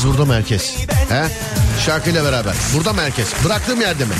merkez burada merkez. He? Şarkıyla beraber. Burada merkez. Bıraktığım yerde mi?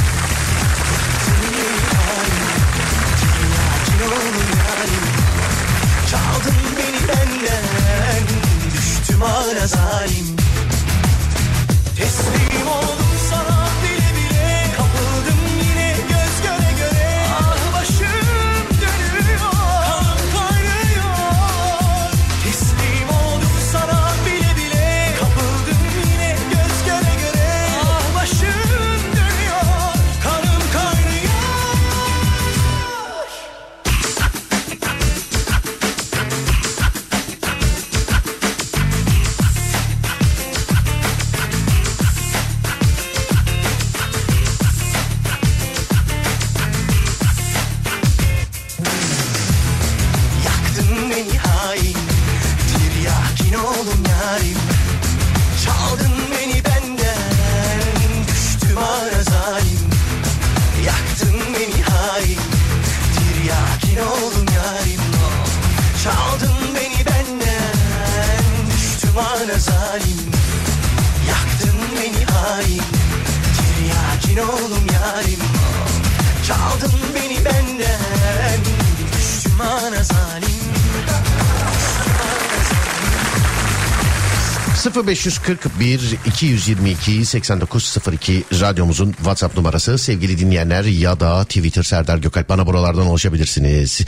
0541 222 8902 radyomuzun WhatsApp numarası sevgili dinleyenler ya da Twitter Serdar Gökalp bana buralardan ulaşabilirsiniz.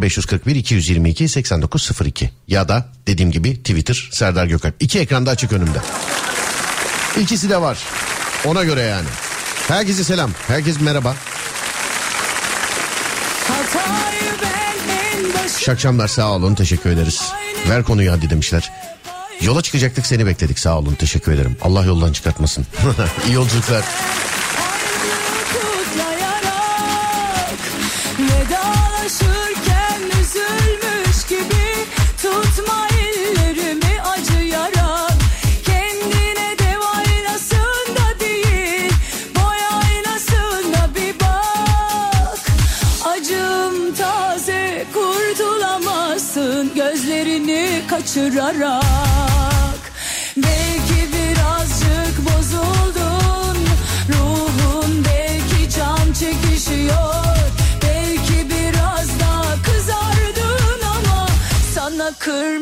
0541 222 8902 ya da dediğim gibi Twitter Serdar Gökalp. İki ekranda açık önümde. İkisi de var. Ona göre yani. Herkese selam. Herkes merhaba. Şakşamlar sağ olun teşekkür ederiz. Ver konuyu hadi demişler. Yola çıkacaktık seni bekledik sağ olun teşekkür ederim. Allah yoldan çıkartmasın. İyi yolculuklar. kaçırarak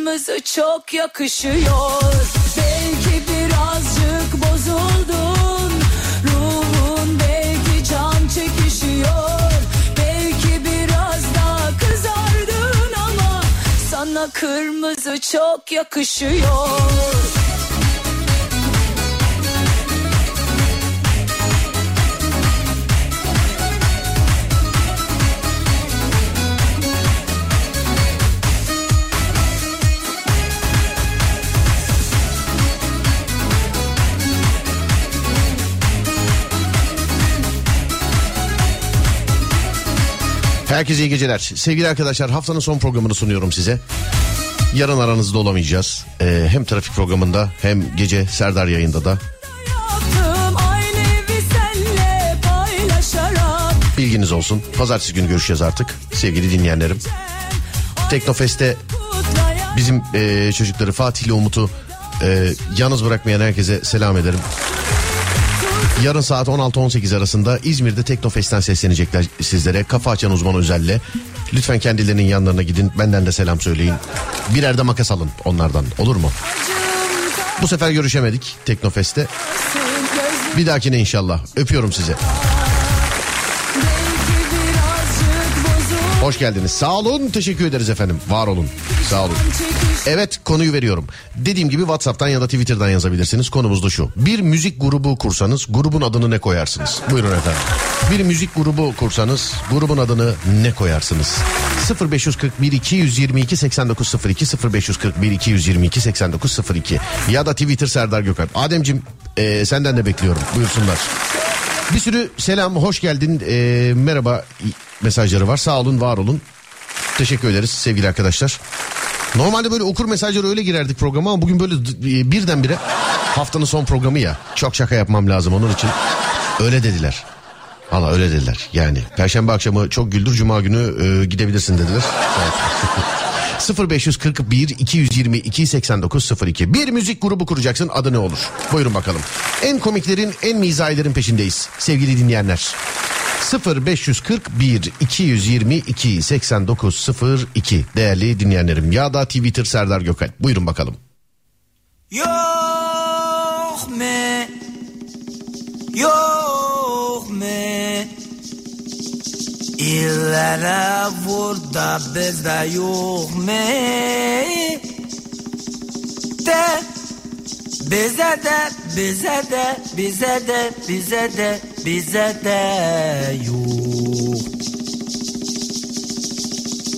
Saçlarımızı çok yakışıyor. Belki birazcık bozuldun. Ruhun belki can çekişiyor. Belki biraz daha kızardın ama Sana kırmızı çok yakışıyor. Herkese iyi geceler. Sevgili arkadaşlar haftanın son programını sunuyorum size. Yarın aranızda olamayacağız. Ee, hem trafik programında hem gece Serdar yayında da bilginiz olsun. Pazartesi günü görüşeceğiz artık sevgili dinleyenlerim. Teknofest'te bizim e, çocukları Fatih ile Umut'u e, yalnız bırakmayan herkese selam ederim. Yarın saat 16-18 arasında İzmir'de Teknofest'ten seslenecekler sizlere. Kafa açan uzman özelle. Lütfen kendilerinin yanlarına gidin. Benden de selam söyleyin. Birer de makas alın onlardan. Olur mu? Bu sefer görüşemedik Teknofest'te. Bir dahakine inşallah. Öpüyorum sizi. Hoş geldiniz. Sağ olun. Teşekkür ederiz efendim. Var olun. Sağ olun. Evet konuyu veriyorum. Dediğim gibi WhatsApp'tan ya da Twitter'dan yazabilirsiniz. Konumuz da şu. Bir müzik grubu kursanız grubun adını ne koyarsınız? Buyurun efendim. Bir müzik grubu kursanız grubun adını ne koyarsınız? 0541 222 8902 0541 222 8902 ya da Twitter Serdar Gökalp. Ademcim e, senden de bekliyorum. Buyursunlar. Bir sürü selam, hoş geldin, e, merhaba mesajları var. Sağ olun, var olun. Teşekkür ederiz sevgili arkadaşlar. Normalde böyle okur mesajları öyle girerdik programa ama bugün böyle e, birdenbire haftanın son programı ya. Çok şaka yapmam lazım onun için. Öyle dediler. Valla öyle dediler yani. Perşembe akşamı çok güldür cuma günü e, gidebilirsin dediler. Evet. 0541 222 89 02 Bir müzik grubu kuracaksın adı ne olur? Buyurun bakalım. En komiklerin en mizahilerin peşindeyiz sevgili dinleyenler. 0541 222 89 02 değerli dinleyenlerim ya da Twitter Serdar Gökal. Buyurun bakalım. Yok me Yok İllere vur da bizde yok me. De bize de bize de bize de bize de bize de yok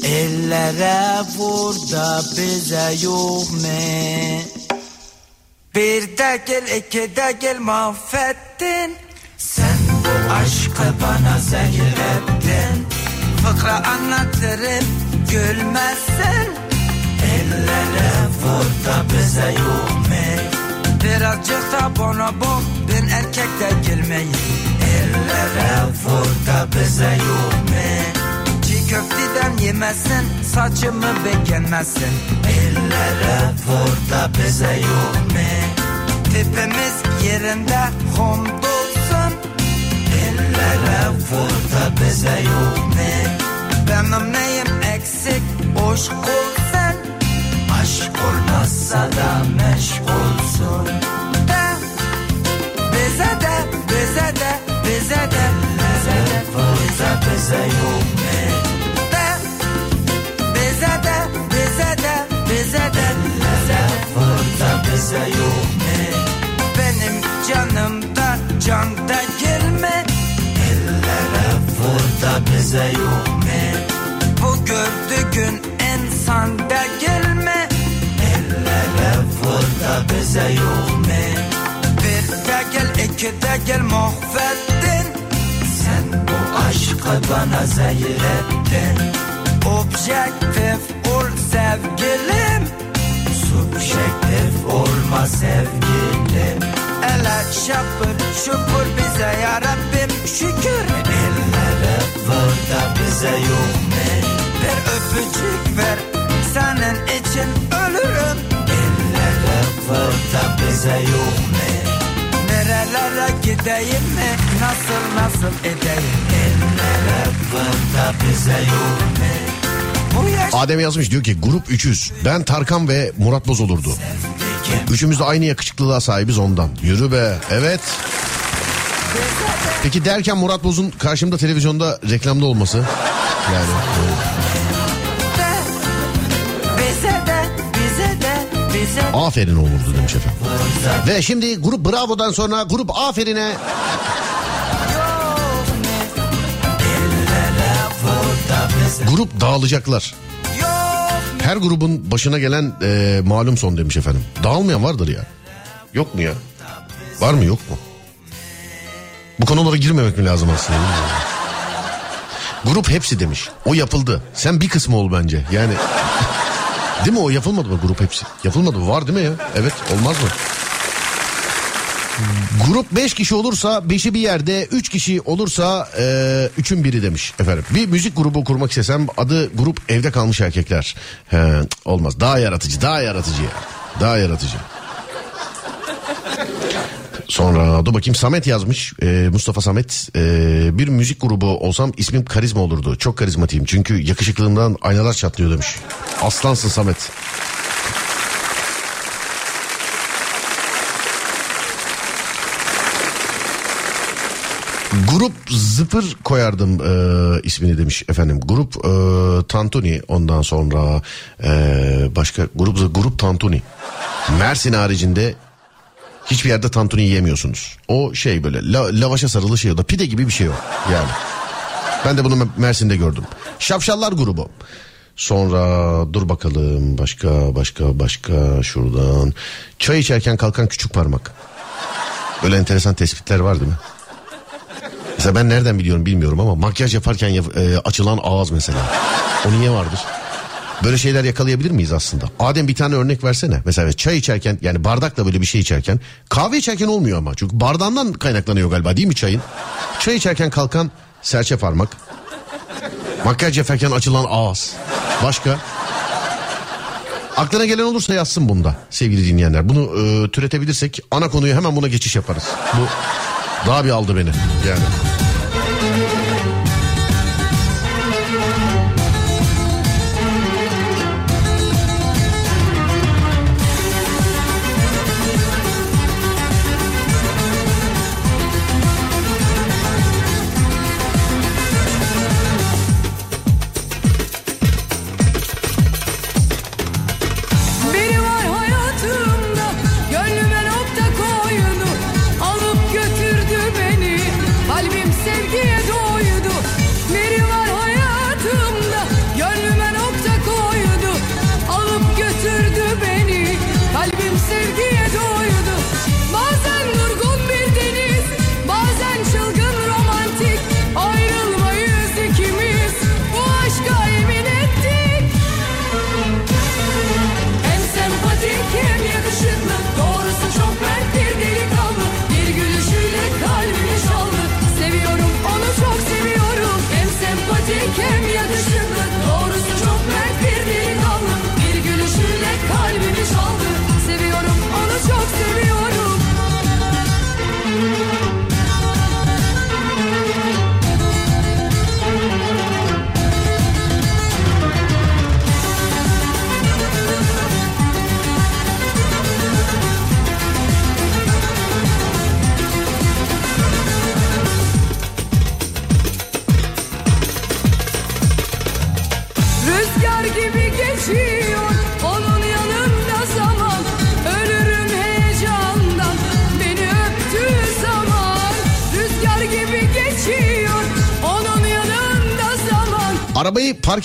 Ellere vur da bize yok me. Bir de gel iki de gel mahvettin. Sen bu aşkı bana zehir ettin Fıkra anlatırım. Gülmezsin Ellere vur da bize mu Birazcık da bana bak ben erkek de girmeyin Ellere vur da bize mu Çiğ köfteden yemesin saçımı beğenmesin Ellere vur da bize mu Tipimiz yerinde hamdolsun Ellere vur da bize yok mu Benim neyim eksik aşk olsun Aşk olmazsa da meşgulsun De bize de bize de bize de bize de bize bize yok mu De bize de bize de bize de bize canımda canda bize yok mu Bu gördüğün insanda gelme. Ellere burada bize yok mu Bir de gel iki de gel mahvettin. Sen bu aşkı bana zehir ettin Objektif ol sevgilim. Subjektif olma sevgilim. Ele şapır şupur bize ya Rabbim şükür. vur da bize mu Bir öpücük ver senin için ölürüm Ellere vur da bize yok mu Nerelere gideyim mi nasıl nasıl edeyim Ellere vur da bize Bu yaş Adem yazmış diyor ki grup 300. Ben Tarkan ve Murat Boz olurdu. Üçümüz de aynı yakışıklılığa sahibiz ondan. Yürü be. Evet. Peki derken Murat Boz'un karşımda televizyonda reklamda olması. Yani de Aferin olurdu demiş efendim. Ve şimdi grup Bravo'dan sonra grup Aferin'e Grup dağılacaklar. Her grubun başına gelen e, malum son demiş efendim. Dağılmayan vardır ya. Yok mu ya? Var mı yok mu? Bu konulara girmemek mi lazım aslında? Grup hepsi demiş. O yapıldı. Sen bir kısmı ol bence. Yani değil mi o yapılmadı mı grup hepsi? Yapılmadı mı? Var değil mi ya? Evet olmaz mı? Grup 5 kişi olursa 5'i bir yerde 3 kişi olursa 3'ün biri demiş efendim. Bir müzik grubu kurmak istesem adı grup evde kalmış erkekler. He, olmaz daha yaratıcı daha yaratıcı ya. Daha yaratıcı. Sonra dur bakayım. Samet yazmış. Ee, Mustafa Samet Ee, bir müzik grubu olsam ismim karizma olurdu. Çok karizmatiyim çünkü yakışıklığımdan aynalar çatlıyor demiş. Aslansın Samet. Grup Zıpır koyardım e, ismini demiş efendim. Grup e, Tantuni ondan sonra e, başka grup grup Tantuni. Mersin haricinde hiçbir yerde tantuni yiyemiyorsunuz. O şey böyle la, lavaşa sarılı şey o da pide gibi bir şey o yani. Ben de bunu Mersin'de gördüm. Şapşallar grubu. Sonra dur bakalım başka başka başka şuradan. Çay içerken kalkan küçük parmak. Böyle enteresan tespitler var değil mi? Mesela ben nereden biliyorum bilmiyorum ama makyaj yaparken yap- e, açılan ağız mesela. O niye vardır? Böyle şeyler yakalayabilir miyiz aslında? Adem bir tane örnek versene. Mesela çay içerken yani bardakla böyle bir şey içerken. Kahve içerken olmuyor ama. Çünkü bardağından kaynaklanıyor galiba değil mi çayın? Çay içerken kalkan serçe parmak. Makyaj yaparken açılan ağız. Başka? Aklına gelen olursa yazsın bunda sevgili dinleyenler. Bunu e, türetebilirsek ana konuyu hemen buna geçiş yaparız. Bu daha bir aldı beni yani.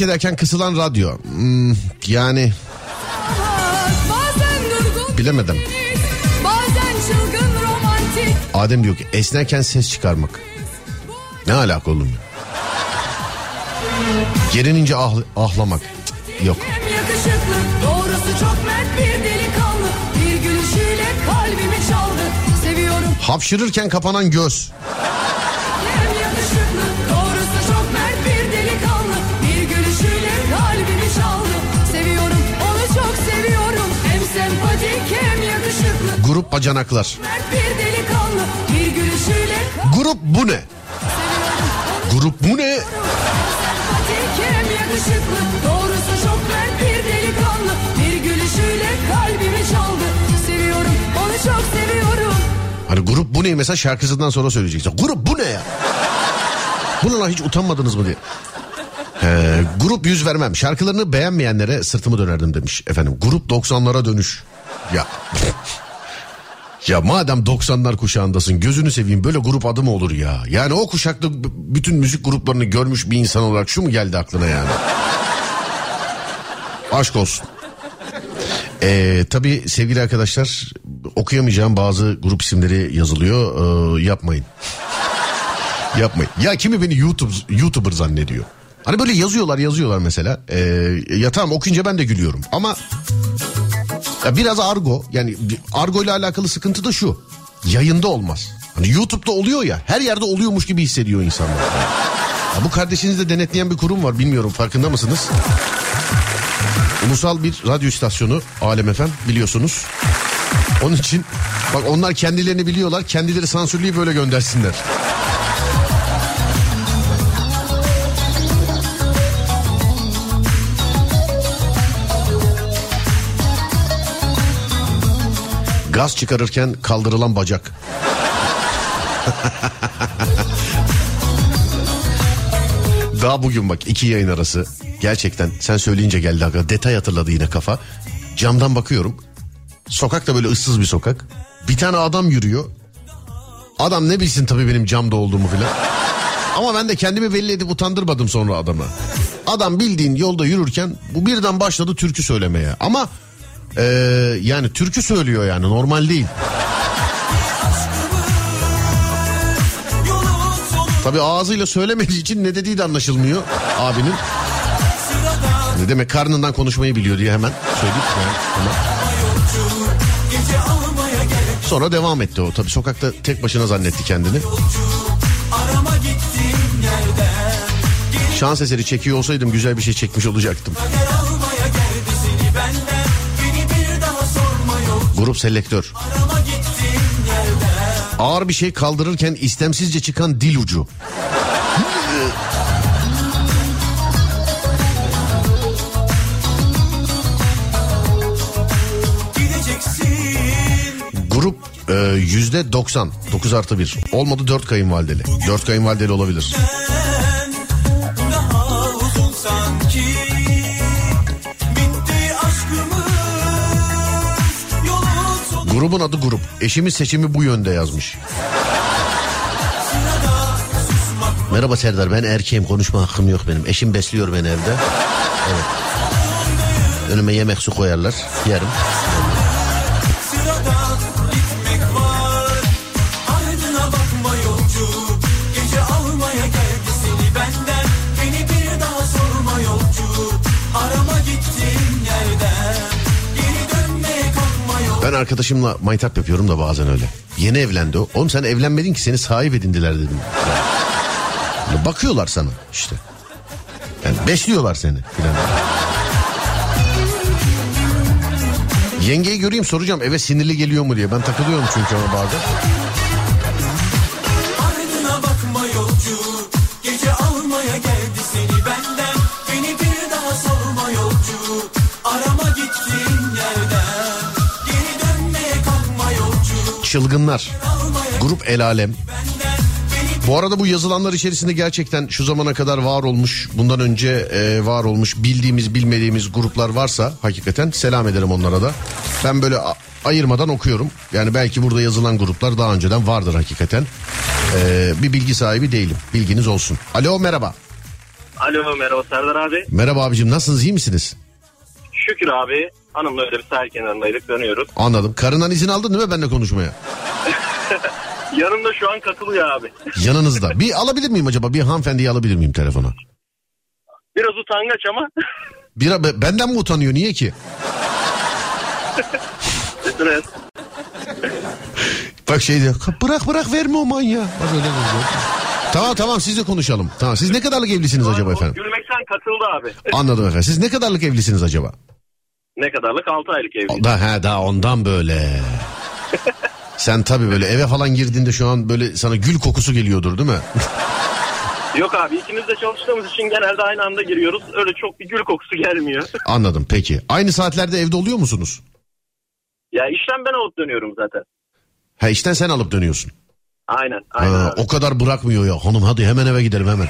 Park ederken kısılan radyo. Hmm, yani Bilemedim. Adem diyor ki esnerken ses çıkarmak. Ne alaka oğlum? Gerinince ah, ahlamak. Cık, Yok. Hem yakışıklı doğrusu Grup bacanaklar. Mert bir delikanlı Bir gülüşüyle Grup bu ne? Grup bu ne? sempatik hem yakışıklı Doğrusu çok mert bir delikanlı Bir gülüşüyle kalbimi çaldı Seviyorum onu çok seviyorum Hani grup bu ne mesela şarkısından sonra söyleyeceksin. Grup bu ne ya? Buna hiç utanmadınız mı diye. He, grup yüz vermem. Şarkılarını beğenmeyenlere sırtımı dönerdim demiş efendim. Grup 90'lara dönüş. Ya ya madem 90'lar kuşağındasın gözünü seveyim böyle grup adı mı olur ya? Yani o kuşakta bütün müzik gruplarını görmüş bir insan olarak şu mu geldi aklına yani? Aşk olsun. Ee, tabii sevgili arkadaşlar okuyamayacağım bazı grup isimleri yazılıyor. Ee, yapmayın. Yapmayın. Ya kimi beni YouTube YouTuber zannediyor. Hani böyle yazıyorlar yazıyorlar mesela. Ee, ya tamam okuyunca ben de gülüyorum ama biraz argo yani argo ile alakalı sıkıntı da şu. Yayında olmaz. Hani YouTube'da oluyor ya her yerde oluyormuş gibi hissediyor insanlar. Ya bu kardeşinizi de denetleyen bir kurum var bilmiyorum farkında mısınız? Ulusal bir radyo istasyonu Alem FM biliyorsunuz. Onun için bak onlar kendilerini biliyorlar kendileri sansürleyip böyle göndersinler. Gaz çıkarırken kaldırılan bacak. Daha bugün bak iki yayın arası. Gerçekten sen söyleyince geldi aga. Detay hatırladı yine kafa. Camdan bakıyorum. Sokak da böyle ıssız bir sokak. Bir tane adam yürüyor. Adam ne bilsin tabii benim camda olduğumu filan. Ama ben de kendimi belli edip utandırmadım sonra adama. Adam bildiğin yolda yürürken bu birden başladı türkü söylemeye. Ama eee, yani türkü söylüyor yani normal değil. Tabii ağzıyla söylemediği için ne dediği de anlaşılmıyor abinin. Ne demek karnından konuşmayı biliyor diye hemen söyledik. Yani, Sonra devam etti o. Tabii sokakta tek başına zannetti kendini. Şans eseri çekiyor olsaydım güzel bir şey çekmiş olacaktım. Grup selektör. Ağır bir şey kaldırırken istemsizce çıkan dil ucu. Grup e, yüzde 90. 9 artı 1. Olmadı 4 kayınvalideli. 4 kayınvalideli olabilir. Grubun adı grup. Eşimiz seçimi bu yönde yazmış. Merhaba Serdar ben erkeğim konuşma hakkım yok benim. Eşim besliyor beni evde. Evet. Önüme yemek su koyarlar. Yerim. Ben arkadaşımla maytap yapıyorum da bazen öyle. Yeni evlendi o. Oğlum sen evlenmedin ki seni sahip edindiler dedim. Yani bakıyorlar sana işte. Yani besliyorlar seni filan. Yengeyi göreyim soracağım eve sinirli geliyor mu diye. Ben takılıyorum çünkü ona bazen. Çılgınlar. Grup El Alem. Bu arada bu yazılanlar içerisinde gerçekten şu zamana kadar var olmuş, bundan önce e, var olmuş bildiğimiz bilmediğimiz gruplar varsa hakikaten selam ederim onlara da. Ben böyle ayırmadan okuyorum. Yani belki burada yazılan gruplar daha önceden vardır hakikaten. E, bir bilgi sahibi değilim. Bilginiz olsun. Alo merhaba. Alo merhaba Serdar abi. Merhaba abicim nasılsınız iyi misiniz? Şükür abi. Hanımla öyle bir sahil kenarındaydık dönüyoruz. Anladım. Karından izin aldın değil mi benimle konuşmaya? Yanımda şu an katılıyor abi. Yanınızda. Bir alabilir miyim acaba? Bir hanımefendiyi alabilir miyim telefona? Biraz utangaç ama. Bir, be- benden mi utanıyor? Niye ki? Stres. Bak şey diyor. Bırak bırak verme o manyağı. Bak öyle diyor. Tamam tamam siz de konuşalım. Tamam siz ne kadarlık evlisiniz acaba efendim? Gülmekten katıldı abi. Anladım efendim. Siz ne kadarlık evlisiniz acaba? Ne kadarlık 6 aylık evliyiz. Da, he, daha ondan böyle. Sen tabii böyle eve falan girdiğinde şu an böyle sana gül kokusu geliyordur değil mi? Yok abi ikimiz de çalıştığımız için genelde aynı anda giriyoruz. Öyle çok bir gül kokusu gelmiyor. Anladım peki. Aynı saatlerde evde oluyor musunuz? ya işten ben alıp dönüyorum zaten. Ha işten sen alıp dönüyorsun. Aynen. Aynen Ha, abi. o kadar bırakmıyor ya. Hanım hadi hemen eve gidelim hemen.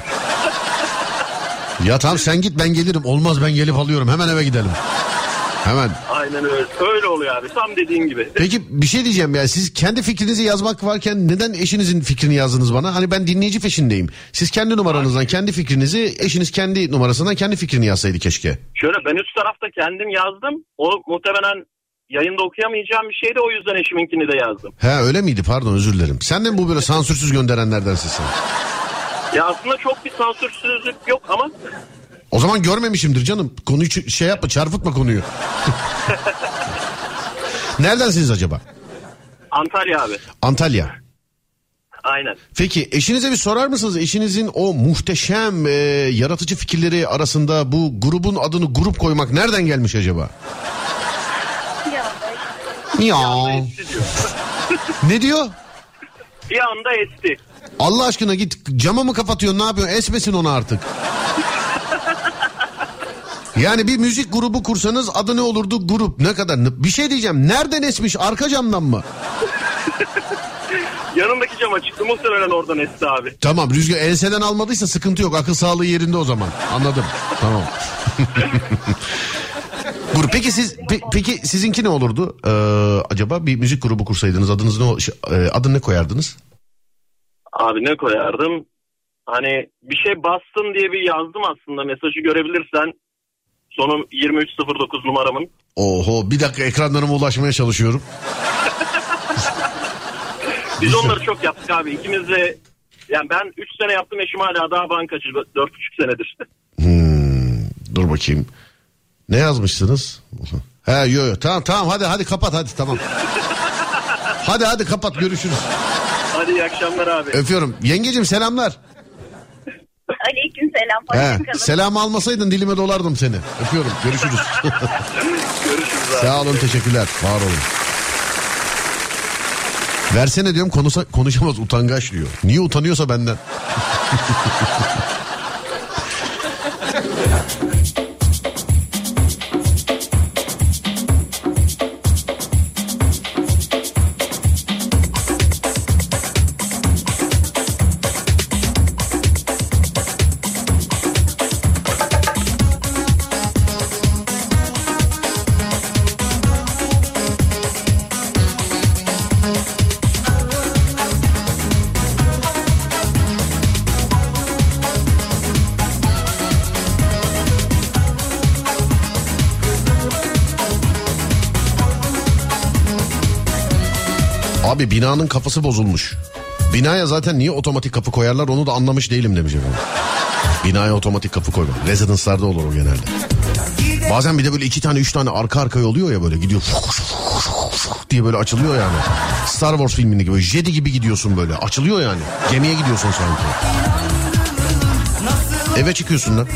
ya tamam sen git ben gelirim. Olmaz ben gelip alıyorum. Hemen eve gidelim. Hemen. Aynen öyle. Öyle oluyor abi. Tam dediğin gibi. Peki bir şey diyeceğim ya siz kendi fikrinizi yazmak varken neden eşinizin fikrini yazdınız bana? Hani ben dinleyici peşindeyim. Siz kendi numaranızdan kendi fikrinizi eşiniz kendi numarasından kendi fikrini yazsaydı keşke. Şöyle ben üst tarafta kendim yazdım. O muhtemelen yayında okuyamayacağım bir şeydi. O yüzden eşiminkini de yazdım. He öyle miydi pardon özür dilerim. Sen de mi bu böyle sansürsüz gönderenlerdensin sen? Ya aslında çok bir sansürsüzlük yok ama O zaman görmemişimdir canım. Konuyu ç- şey yapma çarpıtma konuyu. Neredensiniz acaba? Antalya abi. Antalya. Aynen. Peki eşinize bir sorar mısınız? Eşinizin o muhteşem e, yaratıcı fikirleri arasında bu grubun adını grup koymak nereden gelmiş acaba? Ya. Diyor. Ne diyor? Bir anda esti. Allah aşkına git cama mı kapatıyorsun ne yapıyorsun? Esmesin onu artık. Yani bir müzik grubu kursanız adı ne olurdu? Grup ne kadar? Bir şey diyeceğim. Nereden esmiş? Arka camdan mı? Yanındaki cama çıktı muhtemelen oradan esti abi. Tamam rüzgar enseden almadıysa sıkıntı yok. Akıl sağlığı yerinde o zaman. Anladım. Tamam. Grup. Peki siz pe- peki sizinki ne olurdu? Ee, acaba bir müzik grubu kursaydınız adınız ne e, adını ne koyardınız? Abi ne koyardım? Hani bir şey bastın diye bir yazdım aslında mesajı görebilirsen. Sonun 2309 numaramın. Oho bir dakika ekranlarıma ulaşmaya çalışıyorum. Biz onları çok yaptık abi. İkimiz de yani ben 3 sene yaptım eşim hala daha bankacı 4,5 senedir. Hmm, dur bakayım. Ne yazmışsınız? He yo yo tamam tamam hadi hadi kapat hadi tamam. hadi hadi kapat görüşürüz. Hadi iyi akşamlar abi. Öpüyorum. Yengecim selamlar. Aleyküm selam. He, selam almasaydın dilime dolardım seni. Öpüyorum. Görüşürüz. Görüşürüz abi. Sağ olun teşekkürler. Var olun. Versene diyorum konusa, konuşamaz utangaç diyor. Niye utanıyorsa benden. Abi binanın kafası bozulmuş. Binaya zaten niye otomatik kapı koyarlar onu da anlamış değilim demiş efendim. Binaya otomatik kapı koyma. Residence'larda olur o genelde. Bazen bir de böyle iki tane üç tane arka arkaya oluyor ya böyle gidiyor diye böyle açılıyor yani. Star Wars filminde gibi jedi gibi gidiyorsun böyle açılıyor yani. Gemiye gidiyorsun sanki. Eve çıkıyorsun lan.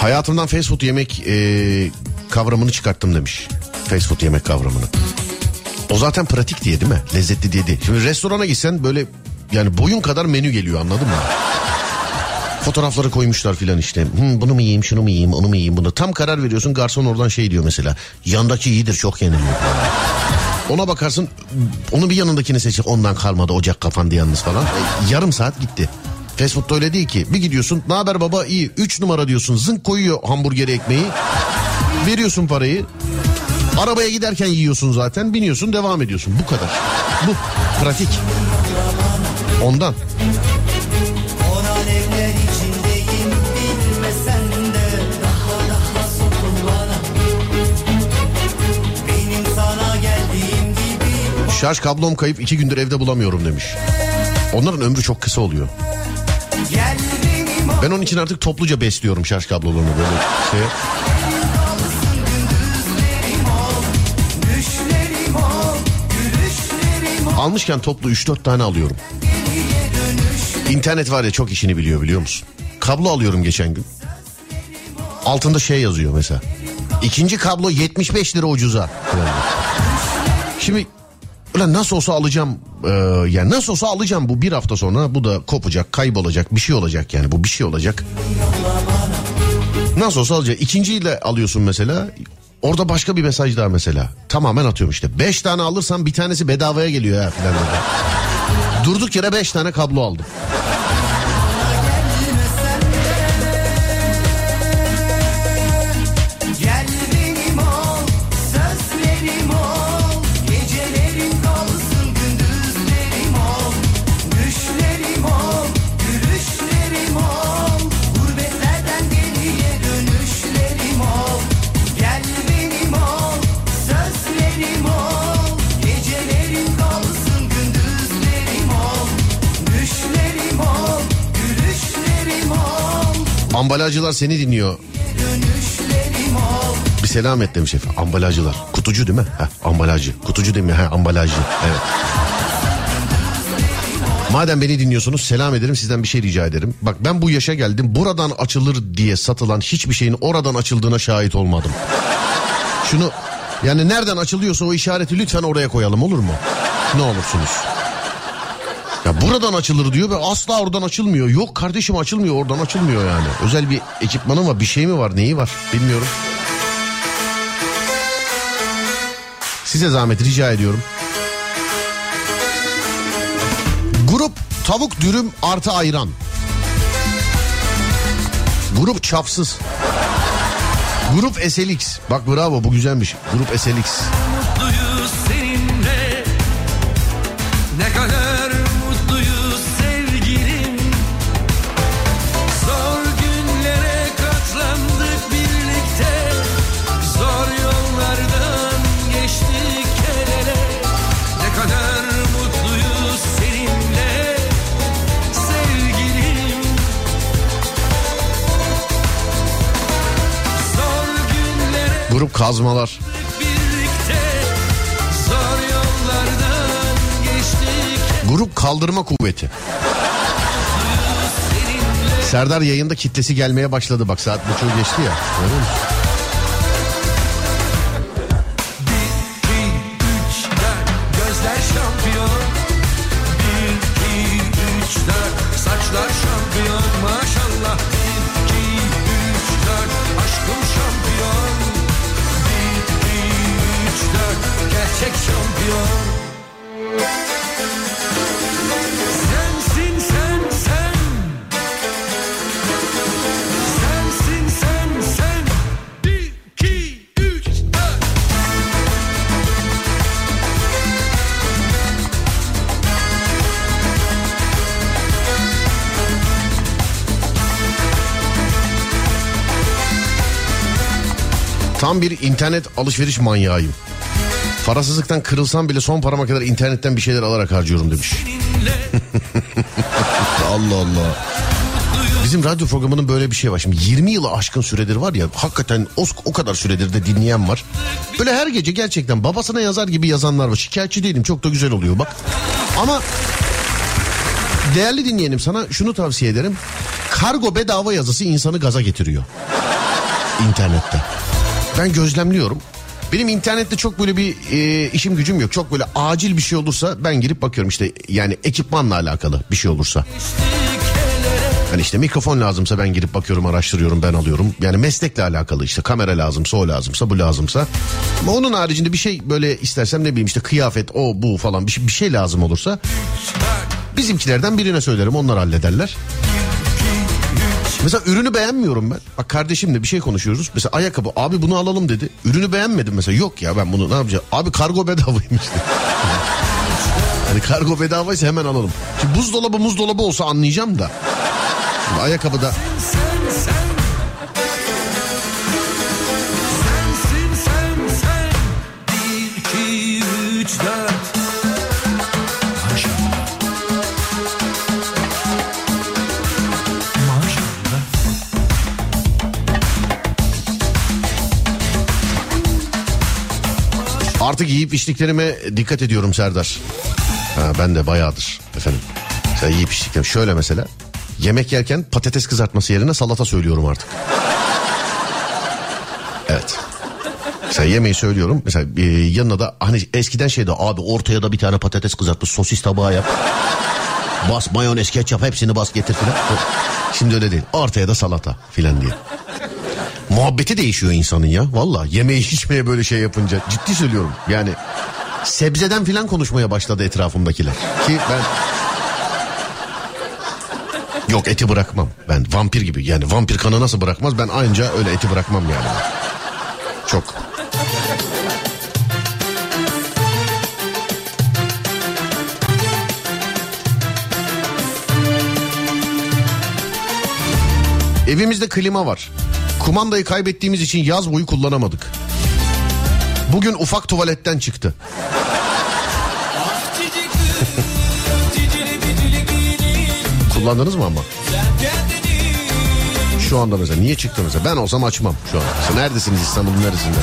Hayatımdan fast food yemek e, kavramını çıkarttım demiş. Fast food yemek kavramını. O zaten pratik diye değil mi? Lezzetli diye değil. Şimdi restorana gitsen böyle yani boyun kadar menü geliyor anladın mı? Fotoğrafları koymuşlar filan işte. Hı, bunu mu yiyeyim, şunu mu yiyeyim, onu mu yiyeyim, bunu. Tam karar veriyorsun garson oradan şey diyor mesela. Yandaki iyidir çok yeniliyor. Ona bakarsın onu bir yanındakini seçip ondan kalmadı ocak kapandı yalnız falan. E, yarım saat gitti. Fast food'da öyle değil ki. Bir gidiyorsun ne haber baba iyi 3 numara diyorsun zınk koyuyor hamburgeri ekmeği. Veriyorsun parayı. Arabaya giderken yiyorsun zaten biniyorsun devam ediyorsun bu kadar. Bu pratik. Ondan. Şarj kablom kayıp iki gündür evde bulamıyorum demiş. Onların ömrü çok kısa oluyor. Ben onun için artık topluca besliyorum şarj kablolarını böyle şey. Almışken toplu 3-4 tane alıyorum. İnternet var ya çok işini biliyor biliyor musun? Kablo alıyorum geçen gün. Altında şey yazıyor mesela. İkinci kablo 75 lira ucuza. Şimdi ulan nasıl olsa alacağım e, yani nasıl olsa alacağım bu bir hafta sonra bu da kopacak kaybolacak bir şey olacak yani bu bir şey olacak. Nasıl olsa alacak. İkinciyle alıyorsun mesela. Orada başka bir mesaj daha mesela. Tamamen atıyorum işte. Beş tane alırsan bir tanesi bedavaya geliyor ya filan. Durduk yere beş tane kablo aldım. Ambalajcılar seni dinliyor. Bir selam et demiş efendim. Ambalajcılar. Kutucu değil mi? Heh, ambalajcı. Kutucu değil mi? Heh, ambalajcı. Evet. Madem beni dinliyorsunuz selam ederim sizden bir şey rica ederim. Bak ben bu yaşa geldim buradan açılır diye satılan hiçbir şeyin oradan açıldığına şahit olmadım. Şunu yani nereden açılıyorsa o işareti lütfen oraya koyalım olur mu? Ne olursunuz. Ya buradan açılır diyor ve asla oradan açılmıyor. Yok kardeşim açılmıyor oradan açılmıyor yani. Özel bir ekipmanı var bir şey mi var neyi var bilmiyorum. Size zahmet rica ediyorum. Grup tavuk dürüm artı ayran. Grup çapsız. Grup SLX. Bak bravo bu güzelmiş. Grup SLX. Kazmalar. Grup kaldırma kuvveti. Serdar yayında kitlesi gelmeye başladı. Bak saat buçuğu geçti ya. Görüyor musun? İnternet alışveriş manyağıyım. Parasızlıktan kırılsam bile son parama kadar internetten bir şeyler alarak harcıyorum demiş. Allah Allah. Bizim radyo programının böyle bir şey var. Şimdi 20 yılı aşkın süredir var ya hakikaten o, o kadar süredir de dinleyen var. Böyle her gece gerçekten babasına yazar gibi yazanlar var. Şikayetçi değilim çok da güzel oluyor bak. Ama değerli dinleyenim sana şunu tavsiye ederim. Kargo bedava yazısı insanı gaza getiriyor. İnternette. Ben gözlemliyorum. Benim internette çok böyle bir e, işim gücüm yok. Çok böyle acil bir şey olursa ben girip bakıyorum işte yani ekipmanla alakalı bir şey olursa. Hani işte mikrofon lazımsa ben girip bakıyorum araştırıyorum ben alıyorum. Yani meslekle alakalı işte kamera lazımsa o lazımsa bu lazımsa. Ama onun haricinde bir şey böyle istersem ne bileyim işte kıyafet o bu falan bir şey, bir şey lazım olursa. Bizimkilerden birine söylerim onlar hallederler. Mesela ürünü beğenmiyorum ben. Bak kardeşimle bir şey konuşuyoruz. Mesela ayakkabı abi bunu alalım dedi. Ürünü beğenmedim mesela. Yok ya ben bunu ne yapacağım? Abi kargo bedavaymış. Hani kargo bedavaysa hemen alalım. Şimdi buzdolabı muzdolabı olsa anlayacağım da. Şimdi ayakkabıda Sen Artık yiyip içtiklerime dikkat ediyorum Serdar. Ha, ben de bayağıdır efendim. Sen yiyip içtiklerim. Şöyle mesela. Yemek yerken patates kızartması yerine salata söylüyorum artık. Evet. Mesela yemeği söylüyorum. Mesela e, yanına da hani eskiden şeydi abi ortaya da bir tane patates kızartma sosis tabağı yap. Bas mayonez ketçap hepsini bas getir filan. Şimdi öyle değil. Ortaya da salata filan diye. Muhabbeti değişiyor insanın ya. Valla yemeği içmeye böyle şey yapınca. Ciddi söylüyorum. Yani sebzeden filan konuşmaya başladı etrafımdakiler. Ki ben... Yok eti bırakmam. Ben vampir gibi yani vampir kanı nasıl bırakmaz ben anca öyle eti bırakmam yani. Çok. Evimizde klima var. Kumandayı kaybettiğimiz için yaz boyu kullanamadık. Bugün ufak tuvaletten çıktı. Kullandınız mı ama? Şu anda mesela niye çıktı mesela? Ben olsam açmam şu an. Sen neredesiniz İstanbul'un neresinde?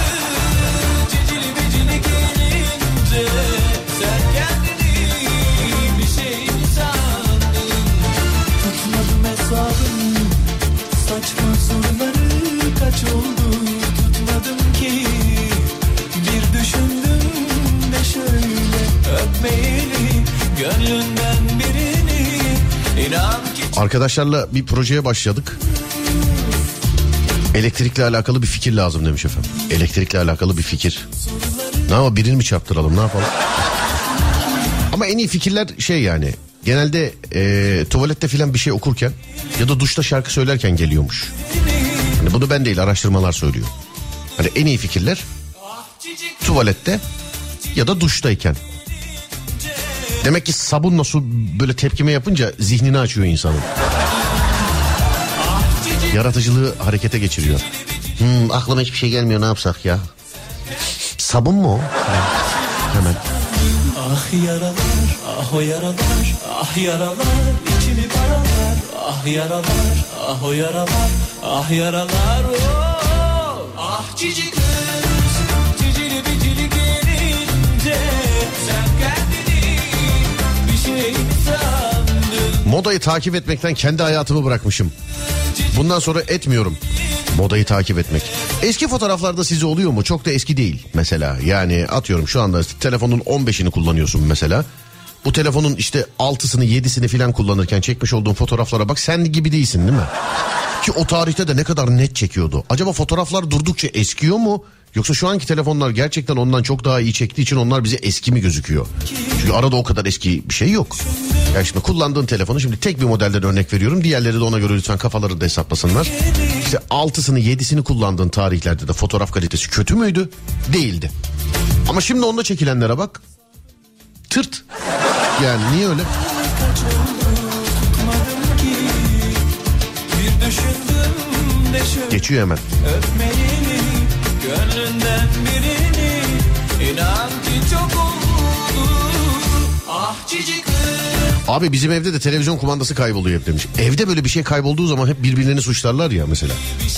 Arkadaşlarla bir projeye başladık. Elektrikle alakalı bir fikir lazım demiş efendim. Elektrikle alakalı bir fikir. Ne yapalım birini mi çarptıralım ne yapalım? Ama en iyi fikirler şey yani. Genelde e, tuvalette filan bir şey okurken ya da duşta şarkı söylerken geliyormuş. Hani bunu ben değil araştırmalar söylüyor. Hani en iyi fikirler tuvalette ya da duştayken. Demek ki sabunla su böyle tepkime yapınca zihnini açıyor insanın. Yaratıcılığı harekete geçiriyor. Hmm, aklıma hiçbir şey gelmiyor ne yapsak ya. Sabun mu o? Hemen. Ah yaralar, ah o yaralar, ah yaralar içimi paralar. Ah yaralar, ah o yaralar, ah yaralar. Oh, ah cici kız, cicili bicili gelince sen kendini bir şey sandın. Modayı takip etmekten kendi hayatımı bırakmışım. Bundan sonra etmiyorum. Modayı takip etmek. Eski fotoğraflarda size oluyor mu? Çok da eski değil mesela. Yani atıyorum şu anda telefonun 15'ini kullanıyorsun mesela. Bu telefonun işte 6'sını 7'sini filan kullanırken çekmiş olduğun fotoğraflara bak sen gibi değilsin değil mi? Ki o tarihte de ne kadar net çekiyordu. Acaba fotoğraflar durdukça eskiyor mu? Yoksa şu anki telefonlar gerçekten ondan çok daha iyi çektiği için onlar bize eski mi gözüküyor? Çünkü arada o kadar eski bir şey yok. Yani şimdi kullandığın telefonu şimdi tek bir modelden örnek veriyorum. Diğerleri de ona göre lütfen kafaları da hesaplasınlar. İşte 6'sını 7'sini kullandığın tarihlerde de fotoğraf kalitesi kötü müydü? Değildi. Ama şimdi onda çekilenlere bak. Tırt. Yani niye öyle? Geçiyor hemen. Öpmeyeli gönlünden birini inan ki çok oldu Ah cici Abi bizim evde de televizyon kumandası kayboluyor hep demiş. Evde böyle bir şey kaybolduğu zaman hep birbirlerini suçlarlar ya mesela.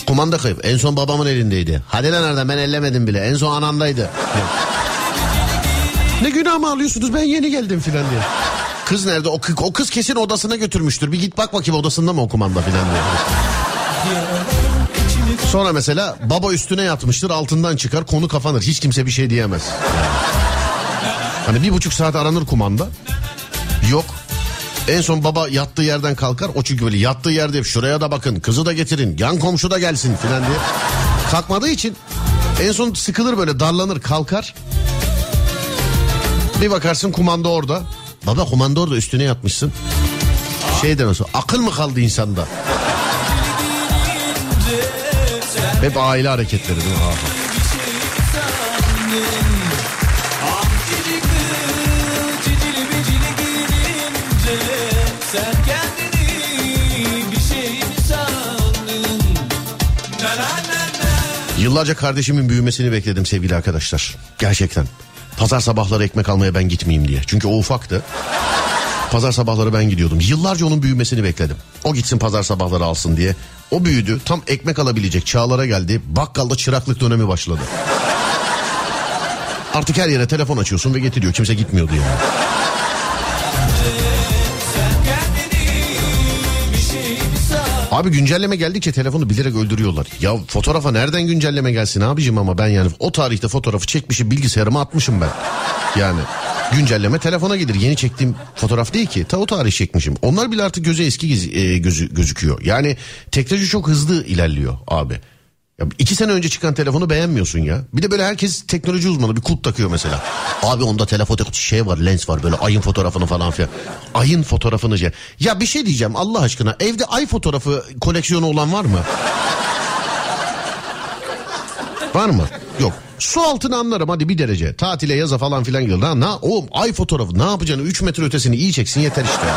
Kumanda kayıp. En son babamın elindeydi. Hadi lan nereden ben ellemedim bile. En son anamdaydı. ne günah mı alıyorsunuz ben yeni geldim filan diye. Kız nerede? O, o kız kesin odasına götürmüştür. Bir git bak bakayım odasında mı o kumanda filan diye. Sonra mesela baba üstüne yatmıştır altından çıkar konu kafanır. Hiç kimse bir şey diyemez. Hani bir buçuk saat aranır kumanda. Yok. En son baba yattığı yerden kalkar. O çünkü böyle yattığı yerde şuraya da bakın. Kızı da getirin. Yan komşu da gelsin filan diye. Kalkmadığı için en son sıkılır böyle darlanır kalkar. Bir bakarsın kumanda orada. Baba kumanda orada üstüne yatmışsın. Şey demesi akıl mı kaldı insanda? Hep aile hareketleri değil mi? Aha. Yıllarca kardeşimin büyümesini bekledim sevgili arkadaşlar. Gerçekten. Pazar sabahları ekmek almaya ben gitmeyeyim diye. Çünkü o ufaktı. Pazar sabahları ben gidiyordum. Yıllarca onun büyümesini bekledim. O gitsin pazar sabahları alsın diye. O büyüdü. Tam ekmek alabilecek çağlara geldi. Bakkalda çıraklık dönemi başladı. Artık her yere telefon açıyorsun ve getiriyor. Kimse gitmiyordu yani. Abi güncelleme geldikçe telefonu bilerek öldürüyorlar. Ya fotoğrafa nereden güncelleme gelsin abicim ama ben yani o tarihte fotoğrafı çekmişim bilgisayarıma atmışım ben. Yani güncelleme telefona gelir. Yeni çektiğim fotoğraf değil ki. Ta o tarih çekmişim. Onlar bile artık göze eski e, gözü, gözüküyor. Yani teknoloji çok hızlı ilerliyor abi. Ya iki sene önce çıkan telefonu beğenmiyorsun ya. Bir de böyle herkes teknoloji uzmanı bir kulp takıyor mesela. Abi onda telefoto şey var lens var böyle ayın fotoğrafını falan filan. Ayın fotoğrafını şey. Ya bir şey diyeceğim Allah aşkına evde ay fotoğrafı koleksiyonu olan var mı? Var mı? Yok. Su altını anlarım hadi bir derece. Tatile yaza falan filan gidiyor. Lan na, oğlum ay fotoğrafı ne yapacaksın? 3 metre ötesini iyi çeksin yeter işte ya.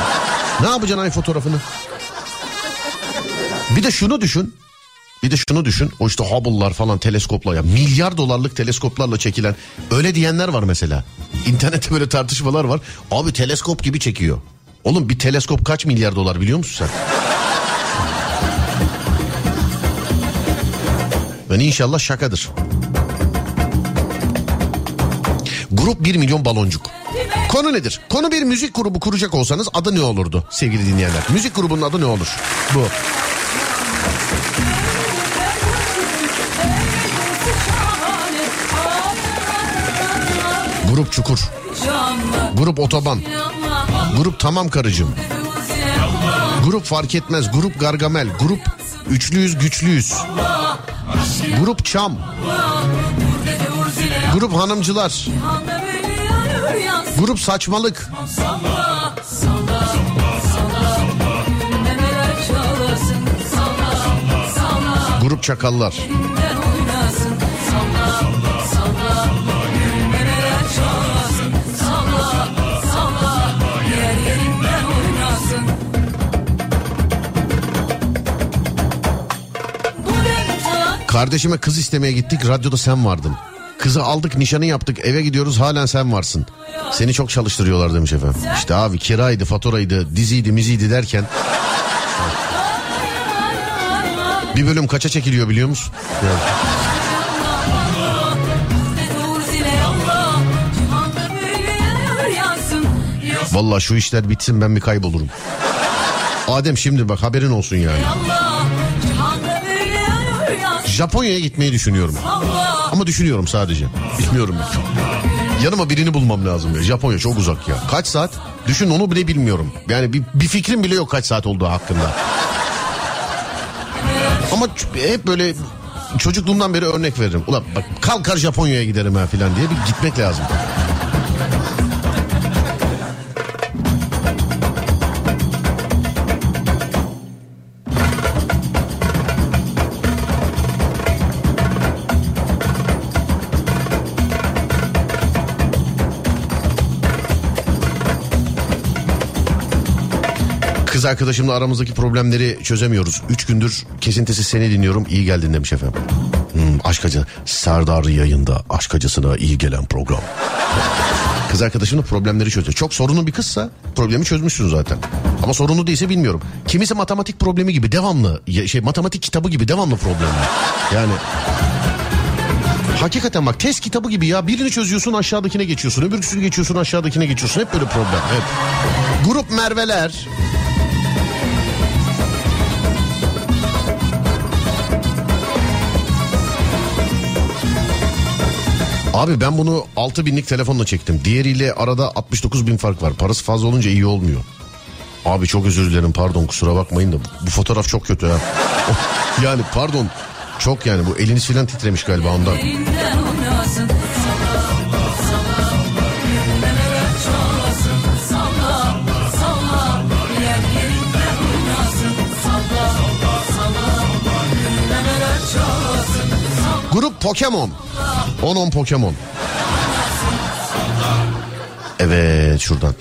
Ne yapacaksın ay fotoğrafını? Bir de şunu düşün. Bir de şunu düşün. O işte Hubble'lar falan teleskoplar ya milyar dolarlık teleskoplarla çekilen öyle diyenler var mesela. İnternette böyle tartışmalar var. Abi teleskop gibi çekiyor. Oğlum bir teleskop kaç milyar dolar biliyor musun sen? Ben inşallah şakadır. Grup 1 milyon baloncuk. Konu nedir? Konu bir müzik grubu kuracak olsanız adı ne olurdu sevgili dinleyenler? Müzik grubunun adı ne olur? Bu. Grup Çukur. Grup Otoban. Grup Tamam Karıcığım. Grup Fark Etmez. Grup Gargamel. Grup Üçlüyüz Güçlüyüz. Grup Çam. Grup Hanımcılar. Grup Saçmalık. Grup Çakallar. Kardeşime kız istemeye gittik radyoda sen vardın. Kızı aldık nişanı yaptık eve gidiyoruz halen sen varsın. Seni çok çalıştırıyorlar demiş efendim. İşte abi kiraydı faturaydı diziydi miziydi derken. Bir bölüm kaça çekiliyor biliyor musun? Yani. Vallahi şu işler bitsin ben bir kaybolurum. Adem şimdi bak haberin olsun yani. Japonya'ya gitmeyi düşünüyorum. Ama düşünüyorum sadece. Bilmiyorum ben. Yanıma birini bulmam lazım ya. Japonya çok uzak ya. Kaç saat? Düşün onu bile bilmiyorum. Yani bir, bir fikrim bile yok kaç saat olduğu hakkında. Ama hep böyle çocukluğumdan beri örnek veririm. Ulan bak kalkar Japonya'ya giderim ha filan diye bir gitmek lazım. Kız arkadaşımla aramızdaki problemleri çözemiyoruz. Üç gündür kesintisiz seni dinliyorum. İyi geldin demiş efendim. Hmm, aşk acı. Serdar yayında aşk acısına iyi gelen program. Kız arkadaşımla problemleri çözüyor. Çok sorunlu bir kızsa problemi çözmüşsün zaten. Ama sorunlu değilse bilmiyorum. Kimisi matematik problemi gibi devamlı şey matematik kitabı gibi devamlı problemli. Yani Hakikaten bak test kitabı gibi ya birini çözüyorsun aşağıdakine geçiyorsun öbürküsünü geçiyorsun aşağıdakine geçiyorsun hep böyle problem hep. Grup Merveler Abi ben bunu 6 binlik telefonla çektim. Diğeriyle arada 69 bin fark var. Parası fazla olunca iyi olmuyor. Abi çok özür dilerim pardon kusura bakmayın da bu, fotoğraf çok kötü ha. yani pardon çok yani bu eliniz filan titremiş galiba ondan. Grup Pokemon. 10-10 Pokemon. Evet şuradan.